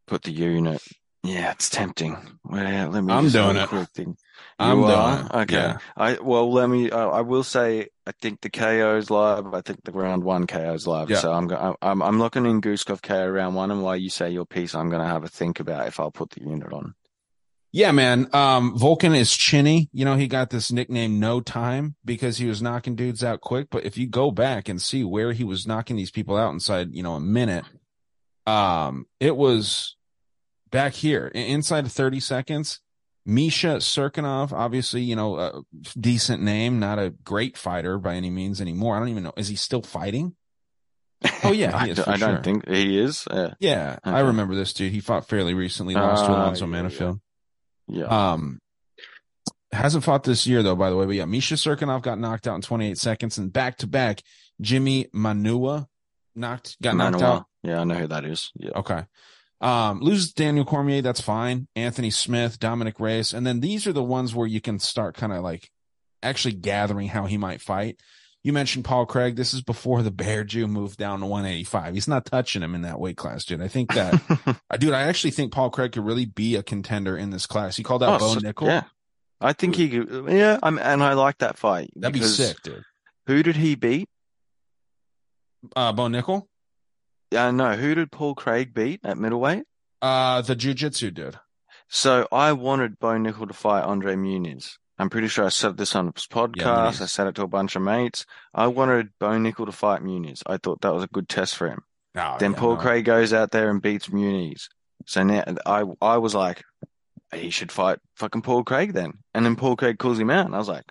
put the unit. Yeah, it's tempting. Well, let me I'm doing it. quick thing. I'm doing it. Okay. Yeah. I well, let me. I, I will say, I think the KO's live. I think the round one KO's live. Yeah. So I'm going. I'm I'm looking in Guskov KO round one, and while you say your piece, I'm going to have a think about if I'll put the unit on. Yeah, man. Um, Volkan is chinny. You know, he got this nickname No Time because he was knocking dudes out quick. But if you go back and see where he was knocking these people out inside, you know, a minute, um, it was back here inside of 30 seconds. Misha Cirkunov, obviously, you know, a decent name, not a great fighter by any means anymore. I don't even know. Is he still fighting? Oh, yeah, I, he is, d- for I don't think he is. Uh, Yeah, I Okay. remember this dude. He fought fairly recently, lost to Ah, Alonso yeah, yeah. Um, hasn't fought this year though, by the way. But yeah, Misha Cirkunov got knocked out in 28 seconds, and back to back, Jimmy Manuwa knocked got knocked out. Yeah, I know who that is. Yeah. Okay. Um, loses Daniel Cormier, that's fine. Anthony Smith, Dominick Reyes, and then these are the ones where you can start kind of like actually gathering how he might fight. You mentioned Paul Craig. This is before the Bear Jew moved down to 185. He's not touching him in that weight class, dude. I think that, uh, dude, I actually think Paul Craig could really be a contender in this class. He called out Oh, Bo so- Nickal. Yeah. I think he could. Yeah, I'm, and I like that fight. That'd be sick, dude. Who did he beat? Uh, Bo Nickal, Uh, no, who did Paul Craig beat at middleweight? uh, the jiu jitsu dude. So I wanted Bo Nickal to fight Andre Muniz. I'm pretty sure I said this on his podcast. Muniz. I said it to a bunch of mates. I wanted Bo Nickal to fight Muniz. I thought that was a good test for him. Oh, then yeah, Paul no. Craig goes out there and beats Muniz. So now I I was like, he should fight fucking Paul Craig then. And then Paul Craig calls him out, and I was like,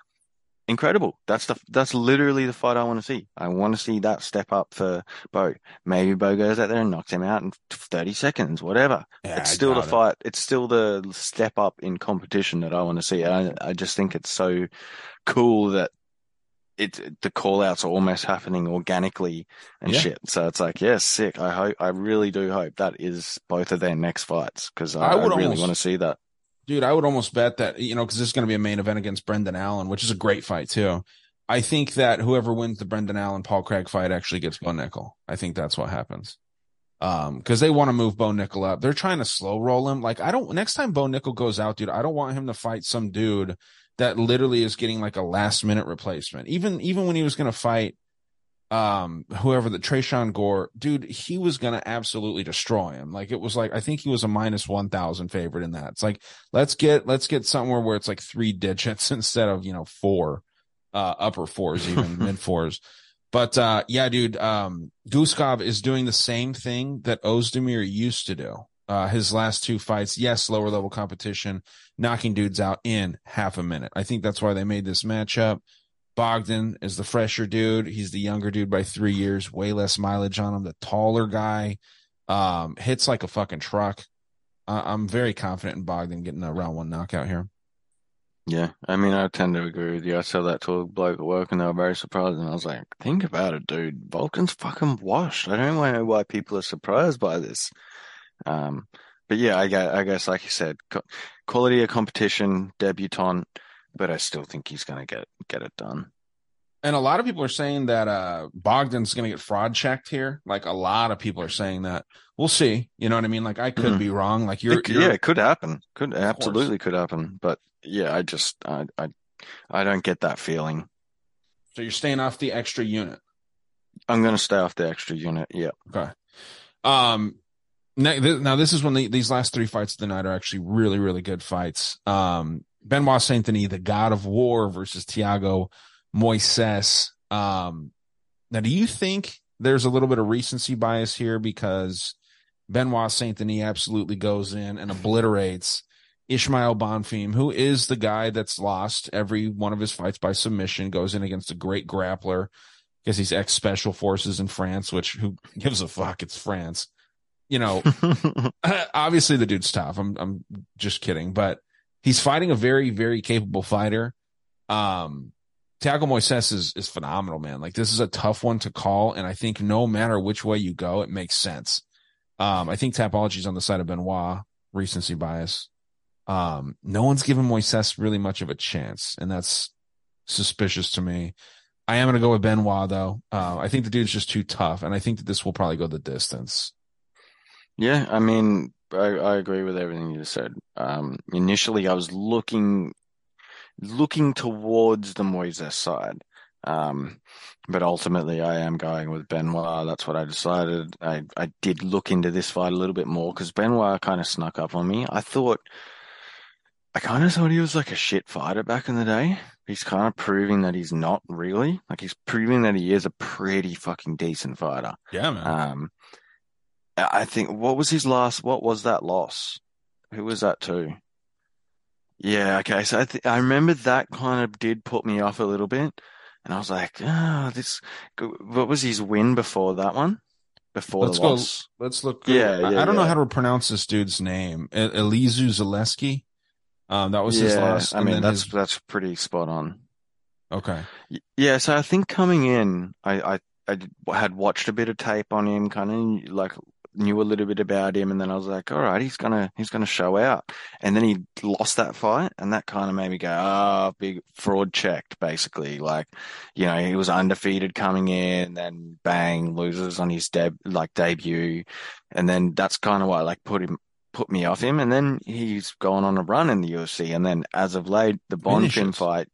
incredible. That's the that's literally the fight I want to see. I want to see that step up for Bo. Maybe Bo goes out there and knocks him out in 30 seconds, whatever. Yeah, it's still the it. fight. It's still the step up in competition that I want to see. I I just think it's so cool that it the call outs are almost happening organically and Yeah. shit. So it's like, yeah, sick. I hope, I really do hope that is both of their next fights because I, I I, really almost- want to see that. Dude, I would almost bet that, you know, because this is going to be a main event against Brendan Allen, which is a great fight too. I think that whoever wins the Brendan Allen Paul Craig fight actually gets Bo Nickal. I think that's what happens. Um, because they want to move Bo Nickal up. They're trying to slow roll him. Like, I don't, next time Bo Nickal goes out, dude, I don't want him to fight some dude that literally is getting like a last minute replacement. Even, even when he was going to fight, um, whoever the Tresean Gore, dude, he was going to absolutely destroy him. Like, it was like, I think he was a minus 1000 favorite in that. It's like, let's get, let's get somewhere where it's like three digits instead of, you know, four, uh, upper fours, even mid fours. But, uh, yeah, dude, um, Guskov is doing the same thing that Ozdemir used to do. Uh, his last two fights, yes, lower level competition, knocking dudes out in half a minute. I think that's why they made this matchup. Bogdan is the fresher dude. He's the younger dude by three years, way less mileage on him. The taller guy um, hits like a fucking truck. I'm very confident in Bogdan getting a round one knockout here. Yeah, I mean, I tend to agree with you. I said that to a bloke at work, and they were very surprised. And I was like, "Think about it, dude. Volkan's fucking washed. I don't know why people are surprised by this." Um, but yeah, I guess, I guess, like you said, quality of competition, debutant, but I still think he's going to get get it done. And a lot of people are saying that uh, Bogdan's going to get fraud checked here. Like a lot of people are saying that. We'll see. You know what I mean? Like I could mm. be wrong. Like you're, it, you're, yeah, it could happen. Could absolutely could happen. But yeah, I just I I I don't get that feeling. So you're staying off the extra unit. I'm going to stay off the extra unit. Yeah. Okay. Um. Now, this is when the, these last three fights of the night are actually really, really good fights. Um, Benoit Saint Denis, the God of War, versus Thiago Moises. Um, now, do you think there's a little bit of recency bias here because Benoit Saint Denis absolutely goes in and obliterates Ishmael Bonfim, who is the guy that's lost every one of his fights by submission, goes in against a great grappler because he's ex special forces in France, which who gives a fuck? It's France. You know, obviously the dude's tough. I'm I'm just kidding, but he's fighting a very, very capable fighter. Um, Thiago Moises is, is phenomenal, man. Like this is a tough one to call. And I think no matter which way you go, it makes sense. Um, I think Tapology is on the side of Benoit, recency bias. Um, no one's given Moises really much of a chance, and that's suspicious to me. I am going to go with Benoit though. Uh, I think the dude's just too tough, and I think that this will probably go the distance. Yeah, I mean, I, I agree with everything you just said. Um, initially, I was looking looking towards the Moises side. Um, but ultimately, I am going with Benoit. That's what I decided. I, I did look into this fight a little bit more because Benoit kind of snuck up on me. I thought, I kind of thought he was like a shit fighter back in the day. He's kind of proving that he's not really. Like he's proving that he is a pretty fucking decent fighter. Yeah, man. Um, I think what was his last? What was that loss? Who was that to? Yeah, okay. So I th- I remember that kind of did put me off a little bit, and I was like, oh, this. What was his win before that one? Before let's the loss. Let's look. Yeah, yeah I, I don't yeah. know how to pronounce this dude's name. Elizeu Zaleski. Um, that was yeah, his last. I mean, that's his... that's pretty spot on. Okay. Yeah, so I think coming in, I I, I had watched a bit of tape on him, kind of like knew a little bit about him, and then I was like, all right, he's gonna he's gonna show out. And then he lost that fight, and that kind of made me go, ah, oh, big fraud checked, basically. Like, you know, he was undefeated coming in, then bang, loses on his deb like debut, and then that's kind of what like put him put me off him. And then he's gone on a run in the UFC, and then as of late, the Bonfim fight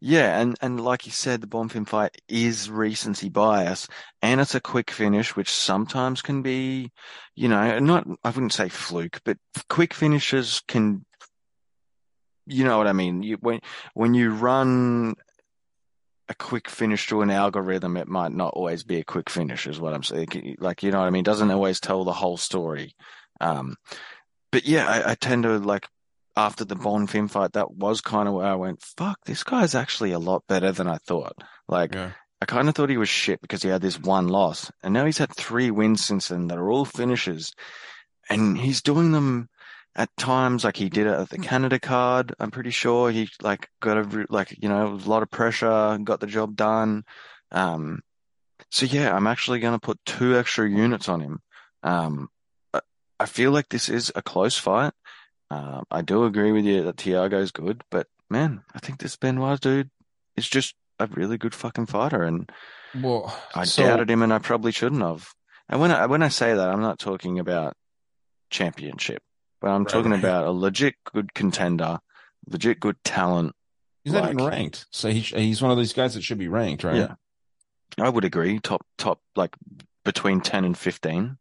yeah, and, and like you said, the Bonfim fight is recency bias, and it's a quick finish, which sometimes can be, you know, not I wouldn't say fluke, but quick finishes can, you know what I mean. You, when when you run a quick finish to an algorithm, it might not always be a quick finish, is what I'm saying. Like you know what I mean. It doesn't always tell the whole story. Um, but yeah, I, I tend to like after the Bonfim fight, that was kind of where I went, fuck, this guy's actually a lot better than I thought. Like, yeah. I kind of thought he was shit because he had this one loss. And now he's had three wins since then that are all finishes. And he's doing them at times like he did it at the Canada card. I'm pretty sure he like got a, like, you know, a lot of pressure, got the job done. Um, so yeah, I'm actually going to put two extra units on him. Um, I feel like this is a close fight. Uh, I do agree with you that Thiago's good, but man, I think this Benoit dude is just a really good fucking fighter, and well, I so... doubted him, and I probably shouldn't have. And when I when I say that, I'm not talking about championship, but I'm right, talking right. about a legit good contender, legit good talent. He's like, not even ranked, so he, he's one of these guys that should be ranked, right? Yeah, I would agree. Top top like between ten and fifteen.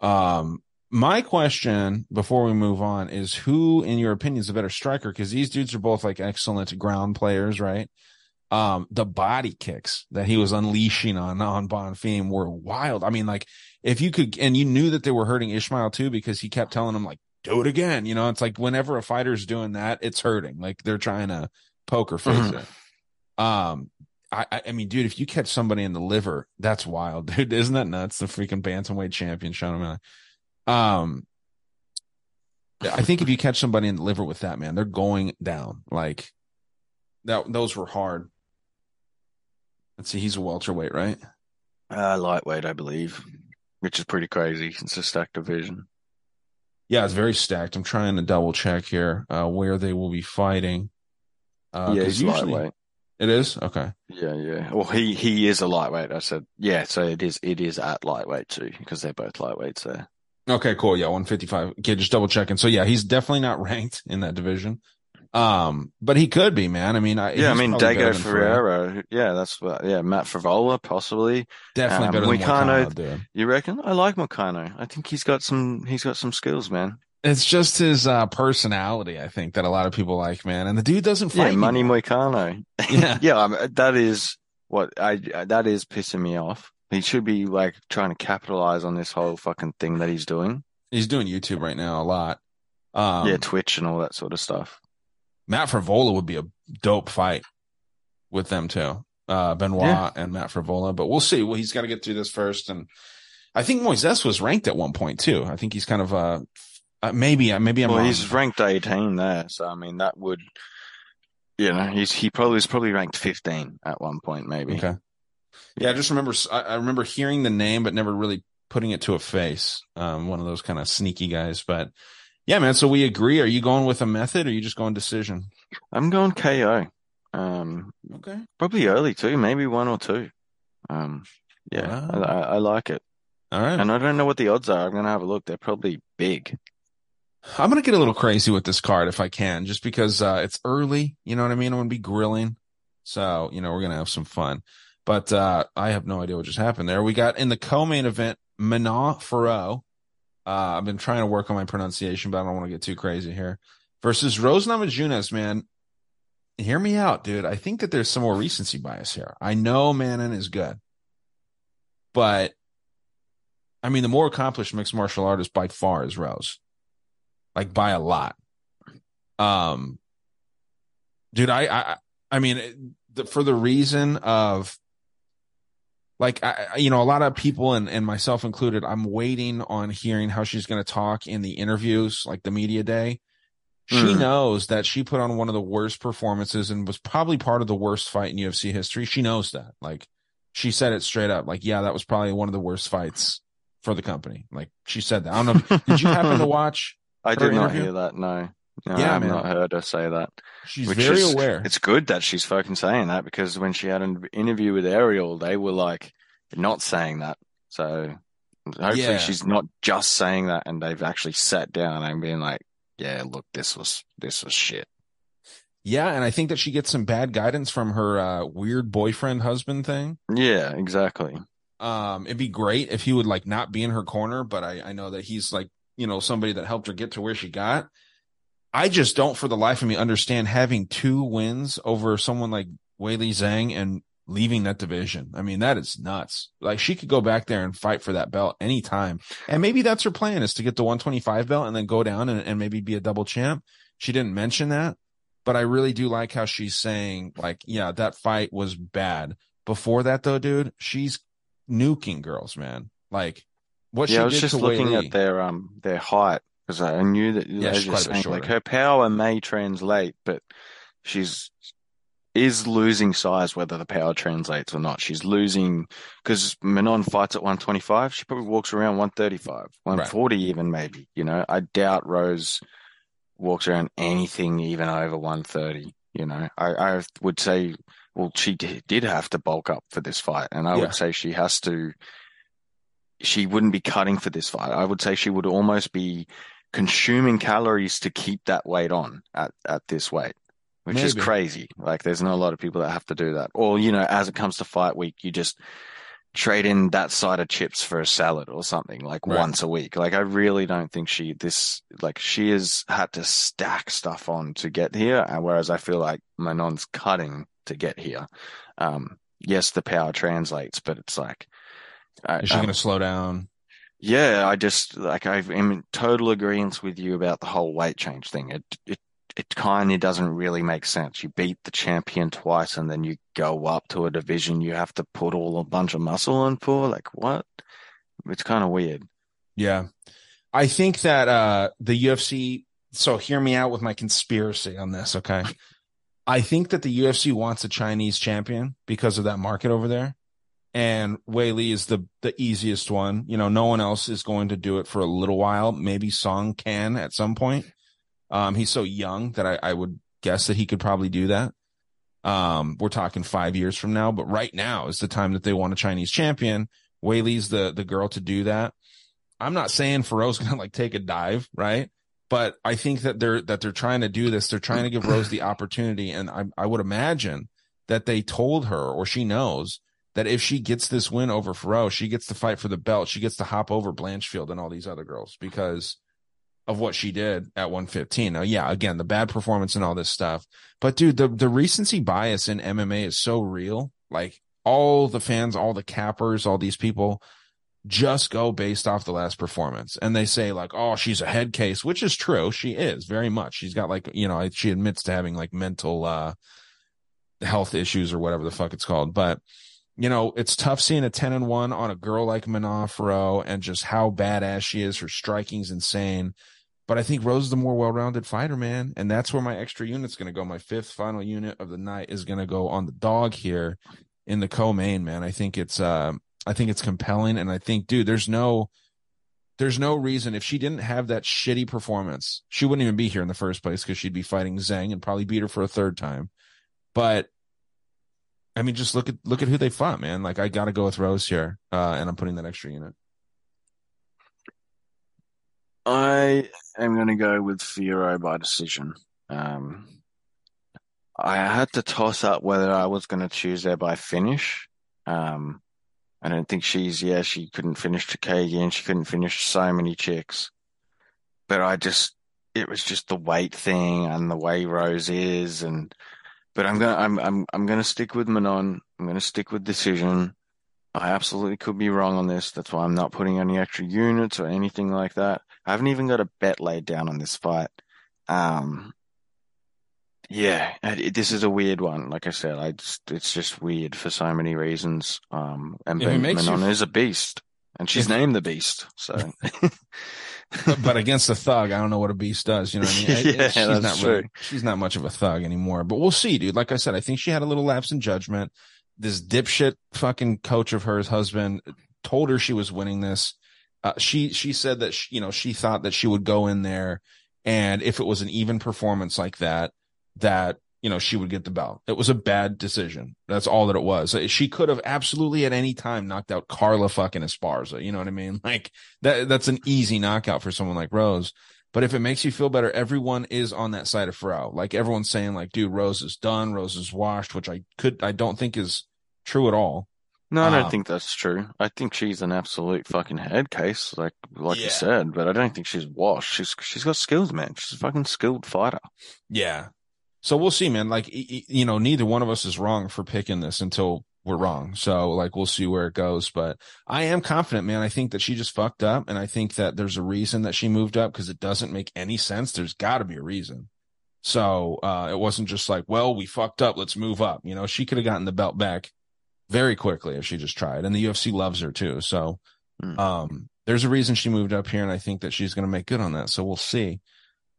Um, my question before we move on is who, in your opinion, is a better striker? Because these dudes are both like excellent ground players, right? Um, the body kicks that he was unleashing on on Bonfim were wild. I mean, like if you could, and you knew that they were hurting Ishmael too because he kept telling him like, "Do it again." You know, it's like whenever a fighter's doing that, it's hurting. Like they're trying to poke poker face Mhm. it. Um, I, I I mean, dude, if you catch somebody in the liver, that's wild, dude. Isn't that nuts? The freaking bantamweight champion, Sean O'Malley. Um, I think if you catch somebody in the liver with that, man, they're going down. Like that, those were hard. Let's see, he's a welterweight, right? Uh, lightweight, I believe, which is pretty crazy. It's a stacked division. Yeah, it's very stacked. I'm trying to double check here uh, where they will be fighting. Uh, yeah, 'cause he's lightweight. It is okay. Yeah, yeah. Well, he he is a lightweight. I said, yeah. So it is it is at lightweight too because they're both lightweights there. Okay, cool. Yeah, 155. Okay, just double checking. So yeah, he's definitely not ranked in that division. Um, but he could be, man. I mean, I, Yeah, I mean Dago Ferreira. Yeah, that's what. Yeah, Matt Frevola possibly. Definitely Um, better than Moicano. You reckon? I like Moicano. I think he's got some. He's got some skills, man. It's just his uh, personality, I think, that a lot of people like, man. And the dude doesn't Yeah, fight. Money anymore. Moicano. Yeah. yeah, I mean, that is what I. That is pissing me off. He should be like trying to capitalize on this whole fucking thing that he's doing. He's doing YouTube right now a lot. Um, yeah, Twitch and all that sort of stuff. Matt Frevola would be a dope fight with them too. Uh, Benoit Yeah. and Matt Frevola, but we'll see. Well, he's got to get through this first. And I think Moises was ranked at one point too. I think he's kind of, uh, uh maybe, maybe I'm well, wrong. he's ranked 18 there, so I mean that would, you know, he's he probably was probably ranked 15 at one point, maybe. Okay. Yeah, I just remember I, I remember hearing the name, but never really putting it to a face. Um, one of those kind of sneaky guys. But yeah, man. So we agree. Are you going with a method, or are you just going decision? I'm going KO. Um, Okay. probably early too, maybe one or two. Um, yeah, I, Wow. I, I like it, All right. and I don't know what the odds are. I'm gonna have a look. They're probably big. I'm gonna get a little crazy with this card if I can, just because uh, it's early. You know what I mean? I'm gonna be grilling, so you know we're gonna have some fun. But uh, I have no idea what just happened there. We got in the co-main event, Manon Fiorot. Uh, I've been trying to work on my pronunciation, but I don't want to get too crazy here. Versus Rose Namajunas, man. Hear me out, dude. I think that there's some more recency bias here. I know Manon is good, but I mean, the more accomplished mixed martial artist by far is Rose like by a lot. Um, dude, I, I, I mean, for the reason of like, I, you know, a lot of people and, and myself included, I'm waiting on hearing how she's going to talk in the interviews, like the media day. She Mhm. knows that she put on one of the worst performances and was probably part of the worst fight in UFC history. She knows that. Like, she said it straight up. Like, yeah, that was probably one of the worst fights for the company. Like, she said that. I don't know. Did you happen to watch? I did not interview? hear that. No, no, Yeah, I have man. not heard her say that. She's very is- aware. It's good that she's fucking saying that because when she had an interview with Ariel, they were like not saying that. So hopefully Yeah. she's not just saying that and they've actually sat down and been like, yeah, look, this was this was shit. Yeah, and I think that she gets some bad guidance from her uh, weird boyfriend husband thing. Yeah, exactly. Um, it'd be great if he would like not be in her corner, but I, I know that he's like, you know, somebody that helped her get to where she got. I just don't for the life of me understand having two wins over someone like Weili Zhang and leaving that division. I mean, that is nuts. Like she could go back there and fight for that belt anytime. And maybe that's her plan is to get the 125 belt and then go down and, and maybe be a double champ. She didn't mention that, but I really do like how she's saying like, yeah, that fight was bad. Before that though, dude, she's nuking girls, man. Like what yeah, she I was just to looking Li. at their um their height because I knew that Yeah, as she's you're quite saying, like her power may translate, but she's is losing size whether the power translates or not. She's losing because Manon fights at 125. She probably walks around 135, 140 even maybe. You know, I doubt Rose walks around anything even over 130. You know, I, I would say, well, she did, did have to bulk up for this fight, and I Yeah. would say she has to. She wouldn't be cutting for this fight. I would say she would almost be consuming calories to keep that weight on at, at this weight, which is crazy. Like, there's not a lot of people that have to do that. Or, you know, as it comes to fight week, you just trade in that side of chips for a salad or something like Right. once a week. Like, I really don't think she, this, like, she has had to stack stuff on to get here. And whereas I feel like Manon's cutting to get here. Um, yes, the power translates, but it's like, is she um, going to slow down? Yeah, I just like I'm in total agreement with you about the whole weight change thing. It it it kind of doesn't really make sense. You beat the champion twice and then you go up to a division you have to put all a bunch of muscle on for. Like what? It's kind of weird. Yeah. I think that uh the UFC so hear me out with my conspiracy on this, okay? I think that the UFC wants a Chinese champion because of that market over there. And Weili is the the easiest one. You know, no one else is going to do it for a little while. Maybe Song can at some point. Um, he's so young that I, I would guess that he could probably do that. Um, we're talking five years from now, but right now is the time that they want a Chinese champion. Weili's the the girl to do that. I'm not saying Fiorot's gonna like take a dive, right? But I think that they're that they're trying to do this. They're trying to give Rose the opportunity, and I I would imagine that they told her or she knows that if she gets this win over Fiorot, she gets to fight for the belt. She gets to hop over Blanchfield and all these other girls because of what she did at 115. Now, yeah, again, the bad performance and all this stuff. But dude, the, the recency bias in MMA is so real. Like all the fans, all the cappers, all these people just go based off the last performance. And they say like, oh, she's a head case, which is true. She is very much. She's got like, you know, she admits to having like mental, uh, health issues or whatever the fuck it's called. But, you know, it's tough seeing a 10 and 1 on a girl like Manon Fiorot and just how badass she is. Her striking's insane. But I think Rose is the more well-rounded fighter, man, and that's where my extra unit's going to go. My fifth final unit of the night is going to go on the dog here in the co-main, man. I think it's, uh, I think it's compelling, and I think, dude, there's no, there's no reason if she didn't have that shitty performance, she wouldn't even be here in the first place because she'd be fighting Zhang and probably beat her for a third time. But I mean, just look at look at who they fought, man. Like I got to go with Rose here, uh, and I'm putting that extra unit. I am to go with Fiorot by decision. Um, I had to toss up whether I was to choose her by finish. Um, I don't think she's, yeah, she couldn't finish to and She couldn't finish so many chicks. But I just, it was just the weight thing and the way Rose is. And, but I'm going to, I'm, I'm, I'm to stick with Manon. I'm going to stick with decision. I absolutely could be wrong on this. That's why I'm not putting any extra units or anything like that. I haven't even got a bet laid down on this fight. Um, yeah, it, this is a weird one. Like I said, I just, it's just weird for so many reasons. Um, and Ben Manon you... is a beast, and she's named the Beast. So, but against a thug, I don't know what a beast does. You know what I mean? yeah, she's not true. Really, she's not much of a thug anymore. But we'll see, dude. Like I said, I think she had a little lapse in judgment this dipshit fucking coach of hers husband told her she was winning this. Uh, she she said that she, you know she thought that she would go in there and if it was an even performance like that, that you know she would get the belt. It was a bad decision. That's all that it was. She could have absolutely at any time knocked out Carla fucking Esparza. You know what I mean? Like that that's an easy knockout for someone like Rose. But if it makes you feel better, everyone is on that side of Fiorot. Like everyone's saying, like, dude, Rose is done, Rose is washed, which I could, I don't think is true at all. No, I don't um, think that's true. I think she's an absolute fucking head case, like like Yeah. you said. But I don't think she's washed. She's she's got skills, man. She's a fucking skilled fighter. Yeah. So we'll see, man. Like, you know, neither one of us is wrong for picking this until we're wrong. So like, we'll see where it goes. But I am confident, man. I think that she just fucked up. And I think that there's a reason that she moved up because it doesn't make any sense. There's got to be a reason. So uh, it wasn't just like, well, we fucked up. Let's move up. You know, she could have gotten the belt back very quickly if she just tried. And the UFC loves her too. So Mm. um, there's a reason she moved up here. And I think that she's going to make good on that. So we'll see.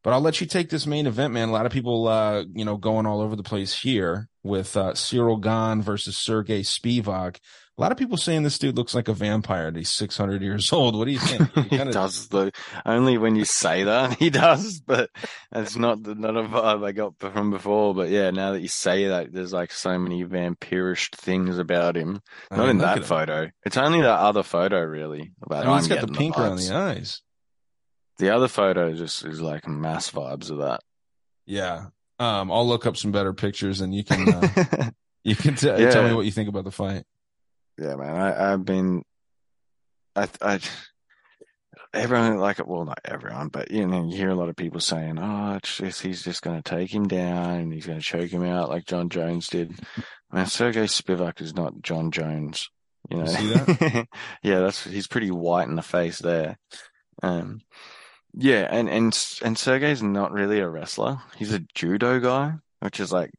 But I'll let you take this main event, man. A lot of people, uh, you know, going all over the place here with uh, Ciryl Gane versus Sergey Spivak. A lot of people saying this dude looks like a vampire. He's 600 years old. What do you think? You he kinda- does though. Only when you say that he does, but it's not the not a vibe I got from before. But yeah, now that you say that, there's like so many vampirish things about him. I Not mean, in that at him. photo. It's only that other photo really. About I mean, he's got the pink around the eyes. The other photo just is like mass vibes of that. Yeah. Um, I'll look up some better pictures and you can, uh, you can t- tell me what you think about the fight. Yeah, man. I, I've been, I, I, everyone like well not everyone but you know you hear a lot of people saying oh it's just he's just going to take him down and he's going to choke him out like Jon Jones did. I mean Sergey Spivak is not Jon Jones, you know. You see that? yeah, that's he's pretty white in the face there. Um, yeah, and and and Sergey's not really a wrestler. He's a judo guy, which is like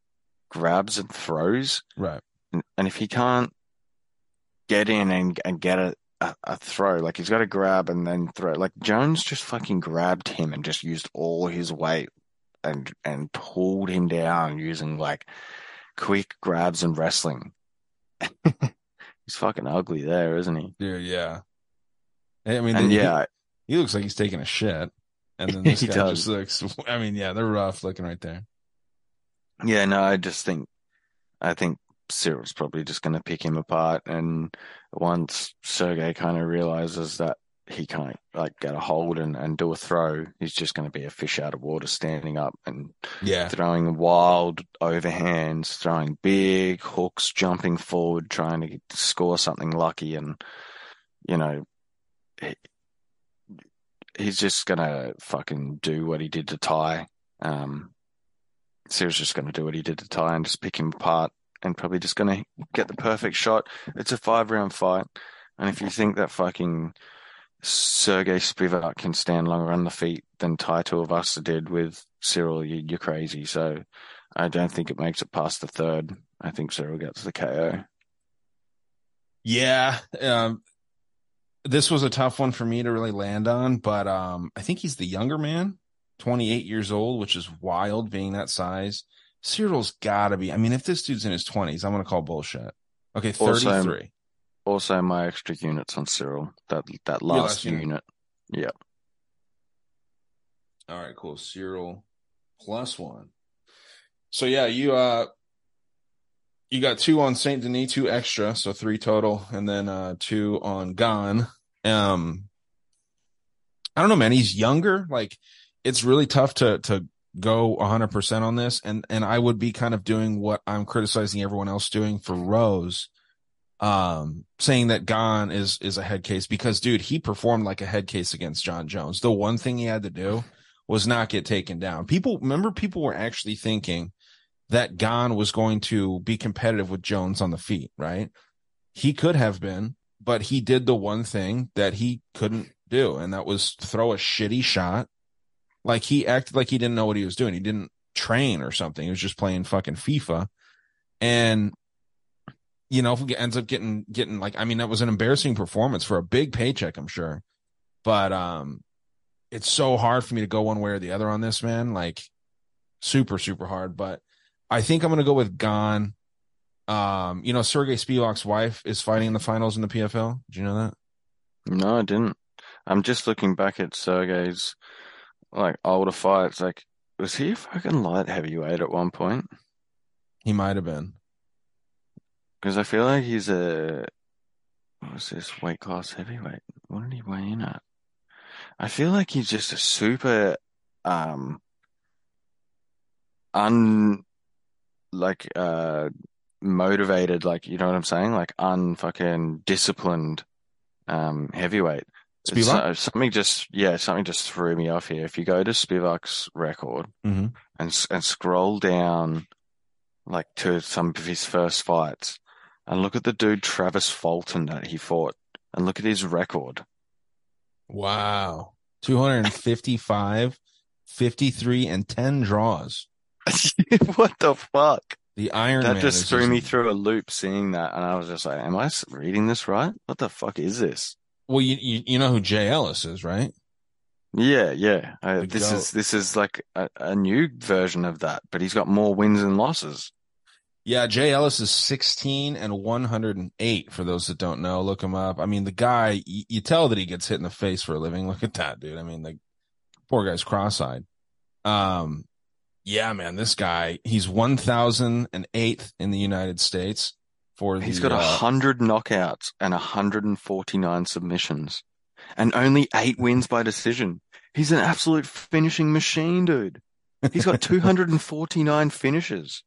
grabs and throws. Right. And, and if he can't get in and and get a, a, a throw, like he's got to grab and then throw. Like Jones just fucking grabbed him and just used all his weight and and pulled him down using like quick grabs and wrestling. he's fucking ugly there, isn't he? Dude, yeah. I mean, And yeah, he, looks like he's taking a shit. And then this He guy does. just looks, I mean, yeah, they're rough looking right there. Yeah, no, I just think I think Ciryl's probably just going to pick him apart, and once Sergey kind of realizes that he can't like get a hold and, and do a throw, he's just going to be a fish out of water, standing up and Yeah. throwing wild overhands, throwing big hooks, jumping forward, trying to score something lucky, and you know, he's just gonna fucking do what he did to Tai. Um, Ciryl's just gonna do what he did to Tai and just pick him apart, and probably just gonna get the perfect shot. It's a five round fight, and if you think that fucking Sergey Spivak can stand longer on the feet than Tai Tuivasa did with Ciryl, you, you're crazy. So I don't think it makes it past the third. I think Ciryl gets the KO. Yeah. Um, this was a tough one for me to really land on, but um, I think he's the younger man, 28 years old, which is wild being that size. Ciryl's got to be. I mean, if this dude's in his 20s, I'm going to call bullshit. Okay, Also, 33. Also, my extra units on Ciryl. That that last last unit. unit. All right, cool. Ciryl plus one. So yeah, you uh you got two on Saint Denis, two extra, so three total, and then uh two on Gane. Um I don't know, man. He's younger. Like it's really tough to to go 100% on this and and I would be kind of doing what I'm criticizing everyone else doing for Rose um saying that Gane is is a head case because dude, he performed like a head case against Jon Jones. The one thing he had to do was not get taken down. People remember people were actually thinking that Gane was going to be competitive with Jones on the feet, right? He could have been, but he did the one thing that he couldn't do, and that was throw a shitty shot. Like he acted like he didn't know what he was doing. He didn't train or something. He was just playing fucking FIFA. And you know, if ends up getting getting like I mean, that was an embarrassing performance for a big paycheck, I'm sure. But um it's so hard for me to go one way or the other on this, man. Like super, super hard. But I think I'm gonna go with Gane. Um, you know, Sergey Spivak's wife is fighting in the finals in the PFL. Did you know that? No, I didn't. I'm just looking back at Sergey's like older fights. Like, was he a fucking light heavyweight at one point? He might have been. Because I feel like he's a what was this weight class heavyweight? What did he weigh in at? I feel like he's just a super um un like uh motivated, like you know what I'm saying? Like unfucking disciplined um heavyweight. Something just yeah, something just threw me off here. If you go to Spivak's record Mm-hmm. and and scroll down like to some of his first fights and look at the dude Travis Fulton that he fought and look at his record. Wow. 255, 53, and 10 draws. what the fuck? The Iron That Man just threw me through a loop seeing that and I was just like, am I reading this right? What the fuck is this? Well, you, you you know who Jay Ellis is, right? Yeah, yeah. Uh, this goat. is this is like a, a new version of that, but he's got more wins and losses. Yeah, Jay Ellis is 16 and 108 for those that don't know. Look him up. I mean, the guy, you, you tell that he gets hit in the face for a living. Look at that, dude. I mean, the poor guy's cross-eyed. Um, yeah, man, this guy, he's 1008th in the United States for the, He's got a uh, hundred knockouts and a hundred and forty nine submissions, and only eight wins by decision. He's an absolute finishing machine, dude. He's got two hundred and forty nine finishes.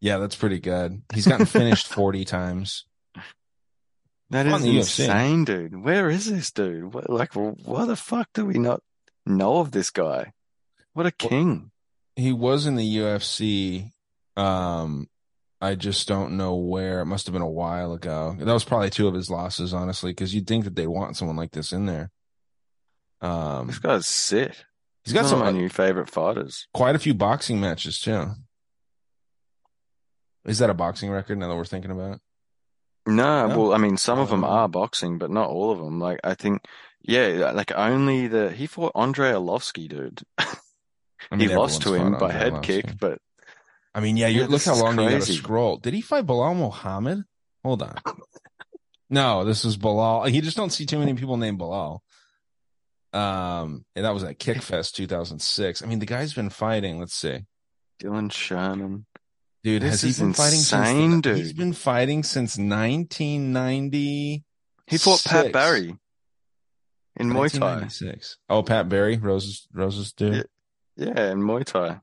yeah, that's pretty good. He's gotten finished 40 times. That is the UFC. insane, dude. Where is this dude? What, like, why the fuck do we not know of this guy? What a king. He was in the UFC. Um, I just don't know where. It must have been a while ago. That was probably two of his losses, honestly, because you'd think that they'd want someone like this in there. Um, This guy's sick. he's got some of my new favorite fighters. quite a few boxing matches too. Is that a boxing record now that we're thinking about it? No, No. well, I mean, some of them Um, are boxing, but not all of them. Like, I think, yeah, like only the he fought Andrei Arlovsky, dude. I He lost to him by head Arlovsky. kick, but I mean, yeah, you Yeah, look how how is long you got to crazy. scroll. Did he fight Belal Muhammad? Hold on. No, this is Bilal. You just don't see too many people named Bilal. Um, and that was at Kickfest 2006. I mean, the guy's been fighting. Let's see, Dylan Sherman. dude. This has he is been fighting insane, since? the- dude. He's been fighting since 1990. He fought Pat Barry in Muay Thai. 1996. Oh, Pat Barry, Rose's Rose's dude. Yeah. In Muay Thai.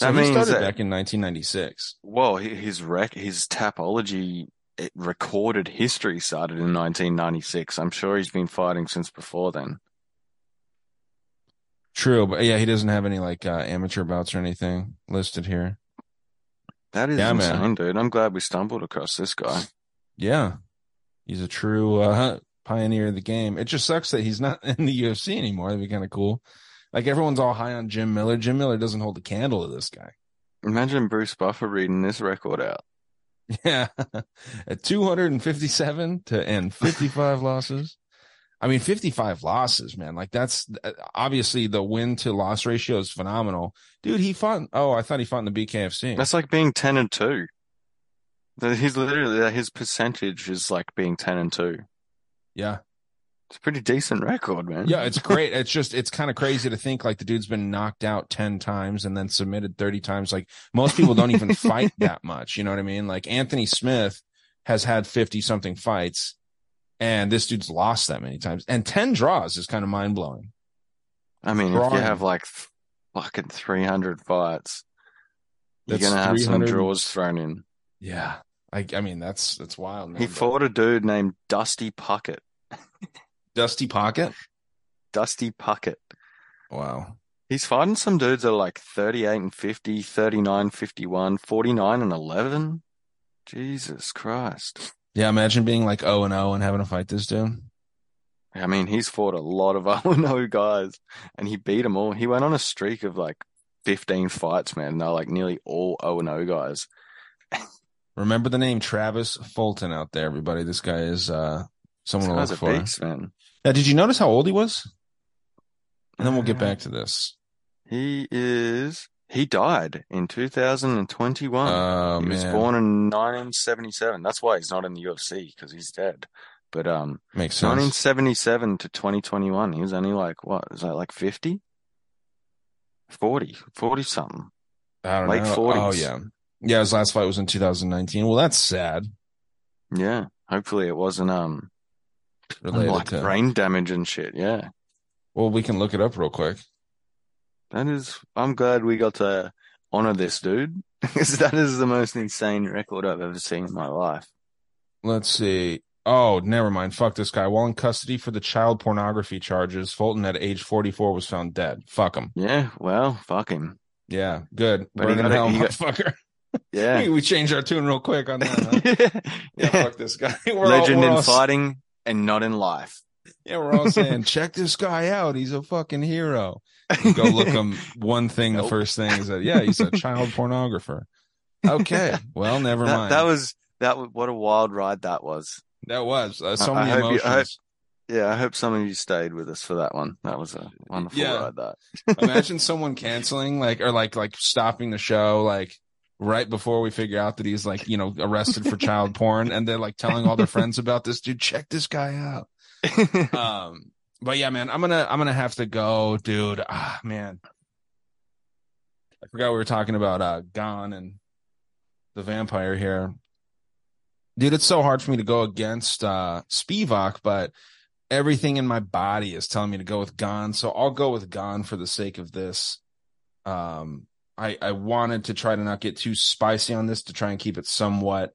So That he started that- back in 1996. Well, his rec, his tapology it recorded history started in 1996. I'm sure he's been fighting since before then. True, but yeah, he doesn't have any like uh, amateur bouts or anything listed here. That is Yeah, man. insane, dude. I'm glad we stumbled across this guy. Yeah, he's a true uh, pioneer of the game. It just sucks that he's not in the UFC anymore. That'd be kind of cool. Like everyone's all high on Jim Miller. Jim Miller doesn't hold a candle to this guy. Imagine Bruce Buffer reading this record out. Yeah, at 257 to end 55 losses. I mean, 55 losses, man. Like that's obviously the win to loss ratio is phenomenal. Dude, he fought. Oh, I thought he fought in the BKFC. That's like being 10 and 2. The- He's literally, his percentage is like being 10 and 2. yeah. It's a pretty decent record, man. Yeah, it's great. It's just it's kind of crazy to think like the dude's been knocked out 10 times and then submitted 30 times. Like most people don't even fight that much, you know what I mean? Like Anthony Smith has had 50 something fights and this dude's lost that many times. And 10 draws is kind of mind-blowing. I mean, if you have like th- fucking 300 fights, you're going to have some draws thrown in. Yeah. I I mean that's that's wild. Man. He fought a dude named Dusty Puckett. Dusty Pocket. Dusty Puckett. Wow. He's fighting some dudes that are like 38 and 50, 39, 51, 49 and 11. Jesus Christ. Yeah, imagine being like 0 and 0 and having to fight this dude. I mean, he's fought a lot of 0 guys and he beat them all. He went on a streak of like 15 fights, man. They're like nearly all o0 guys. Remember the name Travis Fulton out there, everybody. This guy is uh someone to look for. beast, man. Now, did you notice how old he was? And then we'll get Uh, back to this. He is, he died in 2021. Oh he was born in 1977. That's why he's not in the UFC because he's dead. But, um, makes sense. 1977 to 2021, he was only like, what, is that like 50? 40, 40 something. I don't late know. 40s. Oh yeah, yeah. His last fight was in 2019. Well, that's sad. Yeah. Hopefully it wasn't, um, Related like to. brain damage and shit. Yeah. Well, we can look it up real quick. That is, I'm glad we got to honor this dude because that is the most insane record I've ever seen in my life. Let's see. Oh, never mind. Fuck this guy. While in custody for the child pornography charges, Fulton at age 44 was found dead. Fuck him. Yeah. Well, fuck him. Yeah, good. But Burn he got hell, he got- motherfucker. Yeah. we changed our tune real quick on that. Huh? yeah, yeah. fuck this guy. We're Legend all, in all- fighting and not in life. Yeah, we're all saying, check this guy out. He's a fucking hero. You go look him. One thing, the first thing is that, yeah, he's a child pornographer. Okay. Well, never That, mind. that was that. was- What a wild ride that was. That was uh, so I- I many you- emotions. I hope- Yeah, I hope some of you stayed with us for that one. That was a wonderful Yeah. ride. That. Imagine someone canceling, like, or like, like stopping the show, like right before we figure out that he's like, you know, arrested for child porn, and they're like telling all their friends about this dude. Check this guy out. Um, but yeah, man, I'm gonna, I'm gonna have to go, dude. Ah, man, I forgot we were talking about uh, Gane and the vampire here. Dude, it's so hard for me to go against uh Spivak, but everything in my body is telling me to go with Gane, so I'll go with Gane for the sake of this. Um, I I wanted to try to not get too spicy on this to try and keep it somewhat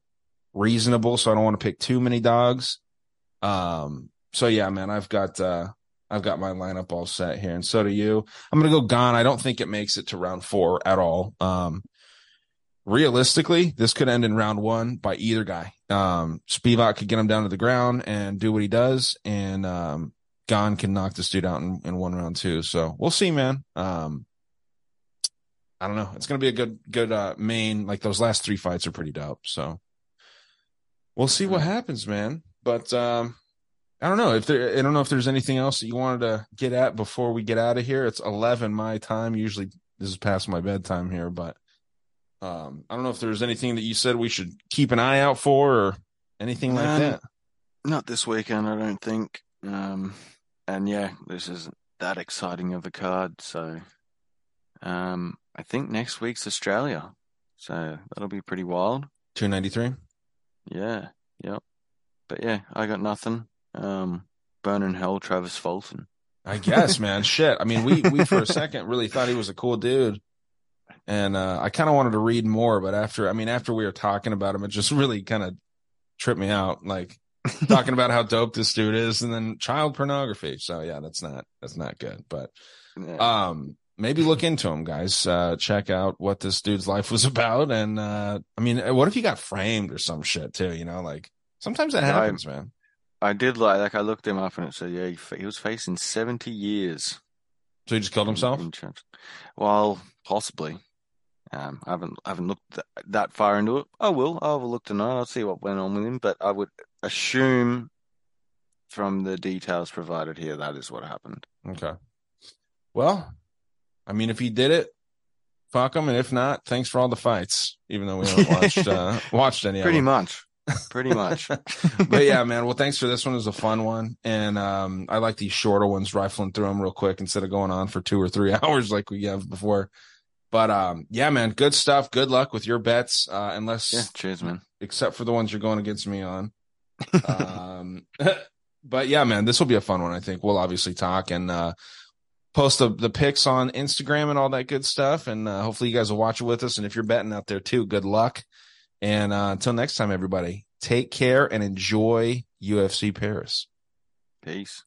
reasonable, so I don't want to pick too many dogs. Um, so yeah, man, I've got uh I've got my lineup all set here, and so do you. I'm gonna go Gane. I don't think it makes it to round four at all. Um, realistically, this could end in round one by either guy. Um, Spivak could get him down to the ground and do what he does, and um, Gane can knock this dude out in, in one round too. So we'll see, man. Um, I don't know. It's gonna be a good, good uh, main. Like those last three fights are pretty dope. So we'll see what happens, man. But um, I don't know if there. I don't know if there's anything else that you wanted to get at before we get out of here. It's eleven my time. Usually this is past my bedtime here, but um, I don't know if there's anything that you said we should keep an eye out for or anything like Um, that. Not this weekend, I don't think. Um, and yeah, this isn't that exciting of a card. So, um, I think next week's Australia. So that'll be pretty wild. Two ninety three. Yeah, yep. But yeah, I got nothing. Um, Burn in Hell, Travis Fulton. I guess, man. Shit. I mean, we we for a second really thought he was a cool dude, and uh, I kind of wanted to read more, but after, I mean, after we were talking about him, it just really kind of tripped me out. Like talking about how dope this dude is, and then child pornography. So yeah, that's not that's not good. But um, maybe look into him, guys. Uh, check out what this dude's life was about, and uh, I mean, what if he got framed or some shit too? You know, like sometimes that Yeah, I- happens, man. I did like, like I looked him up and it said, yeah, he, he was facing 70 years. So he just killed himself. Well, possibly. Um, I haven't I haven't looked th- that far into it. I will. I'll have a look tonight. I'll see what went on with him, but I would assume from the details provided here that is what happened. Okay. Well, I mean, if he did it, fuck him, and if not, thanks for all the fights. Even though we haven't watched uh, watched any Pretty of them. much. Pretty much. but yeah, man. Well, thanks for this one. It was a fun one, and um, I like these shorter ones, rifling through them real quick instead of going on for two or three hours like we have before. But um, yeah, man, good stuff. Good luck with your bets, uh, unless Yeah, cheers, man. except for the ones you're going against me on. um, but yeah, man, this will be a fun one. I think we'll obviously talk and uh, post the the pics on Instagram and all that good stuff. And uh, hopefully, you guys will watch it with us. And if you're betting out there too, good luck. And uh, until next time, everybody, take care and enjoy UFC Paris. Peace.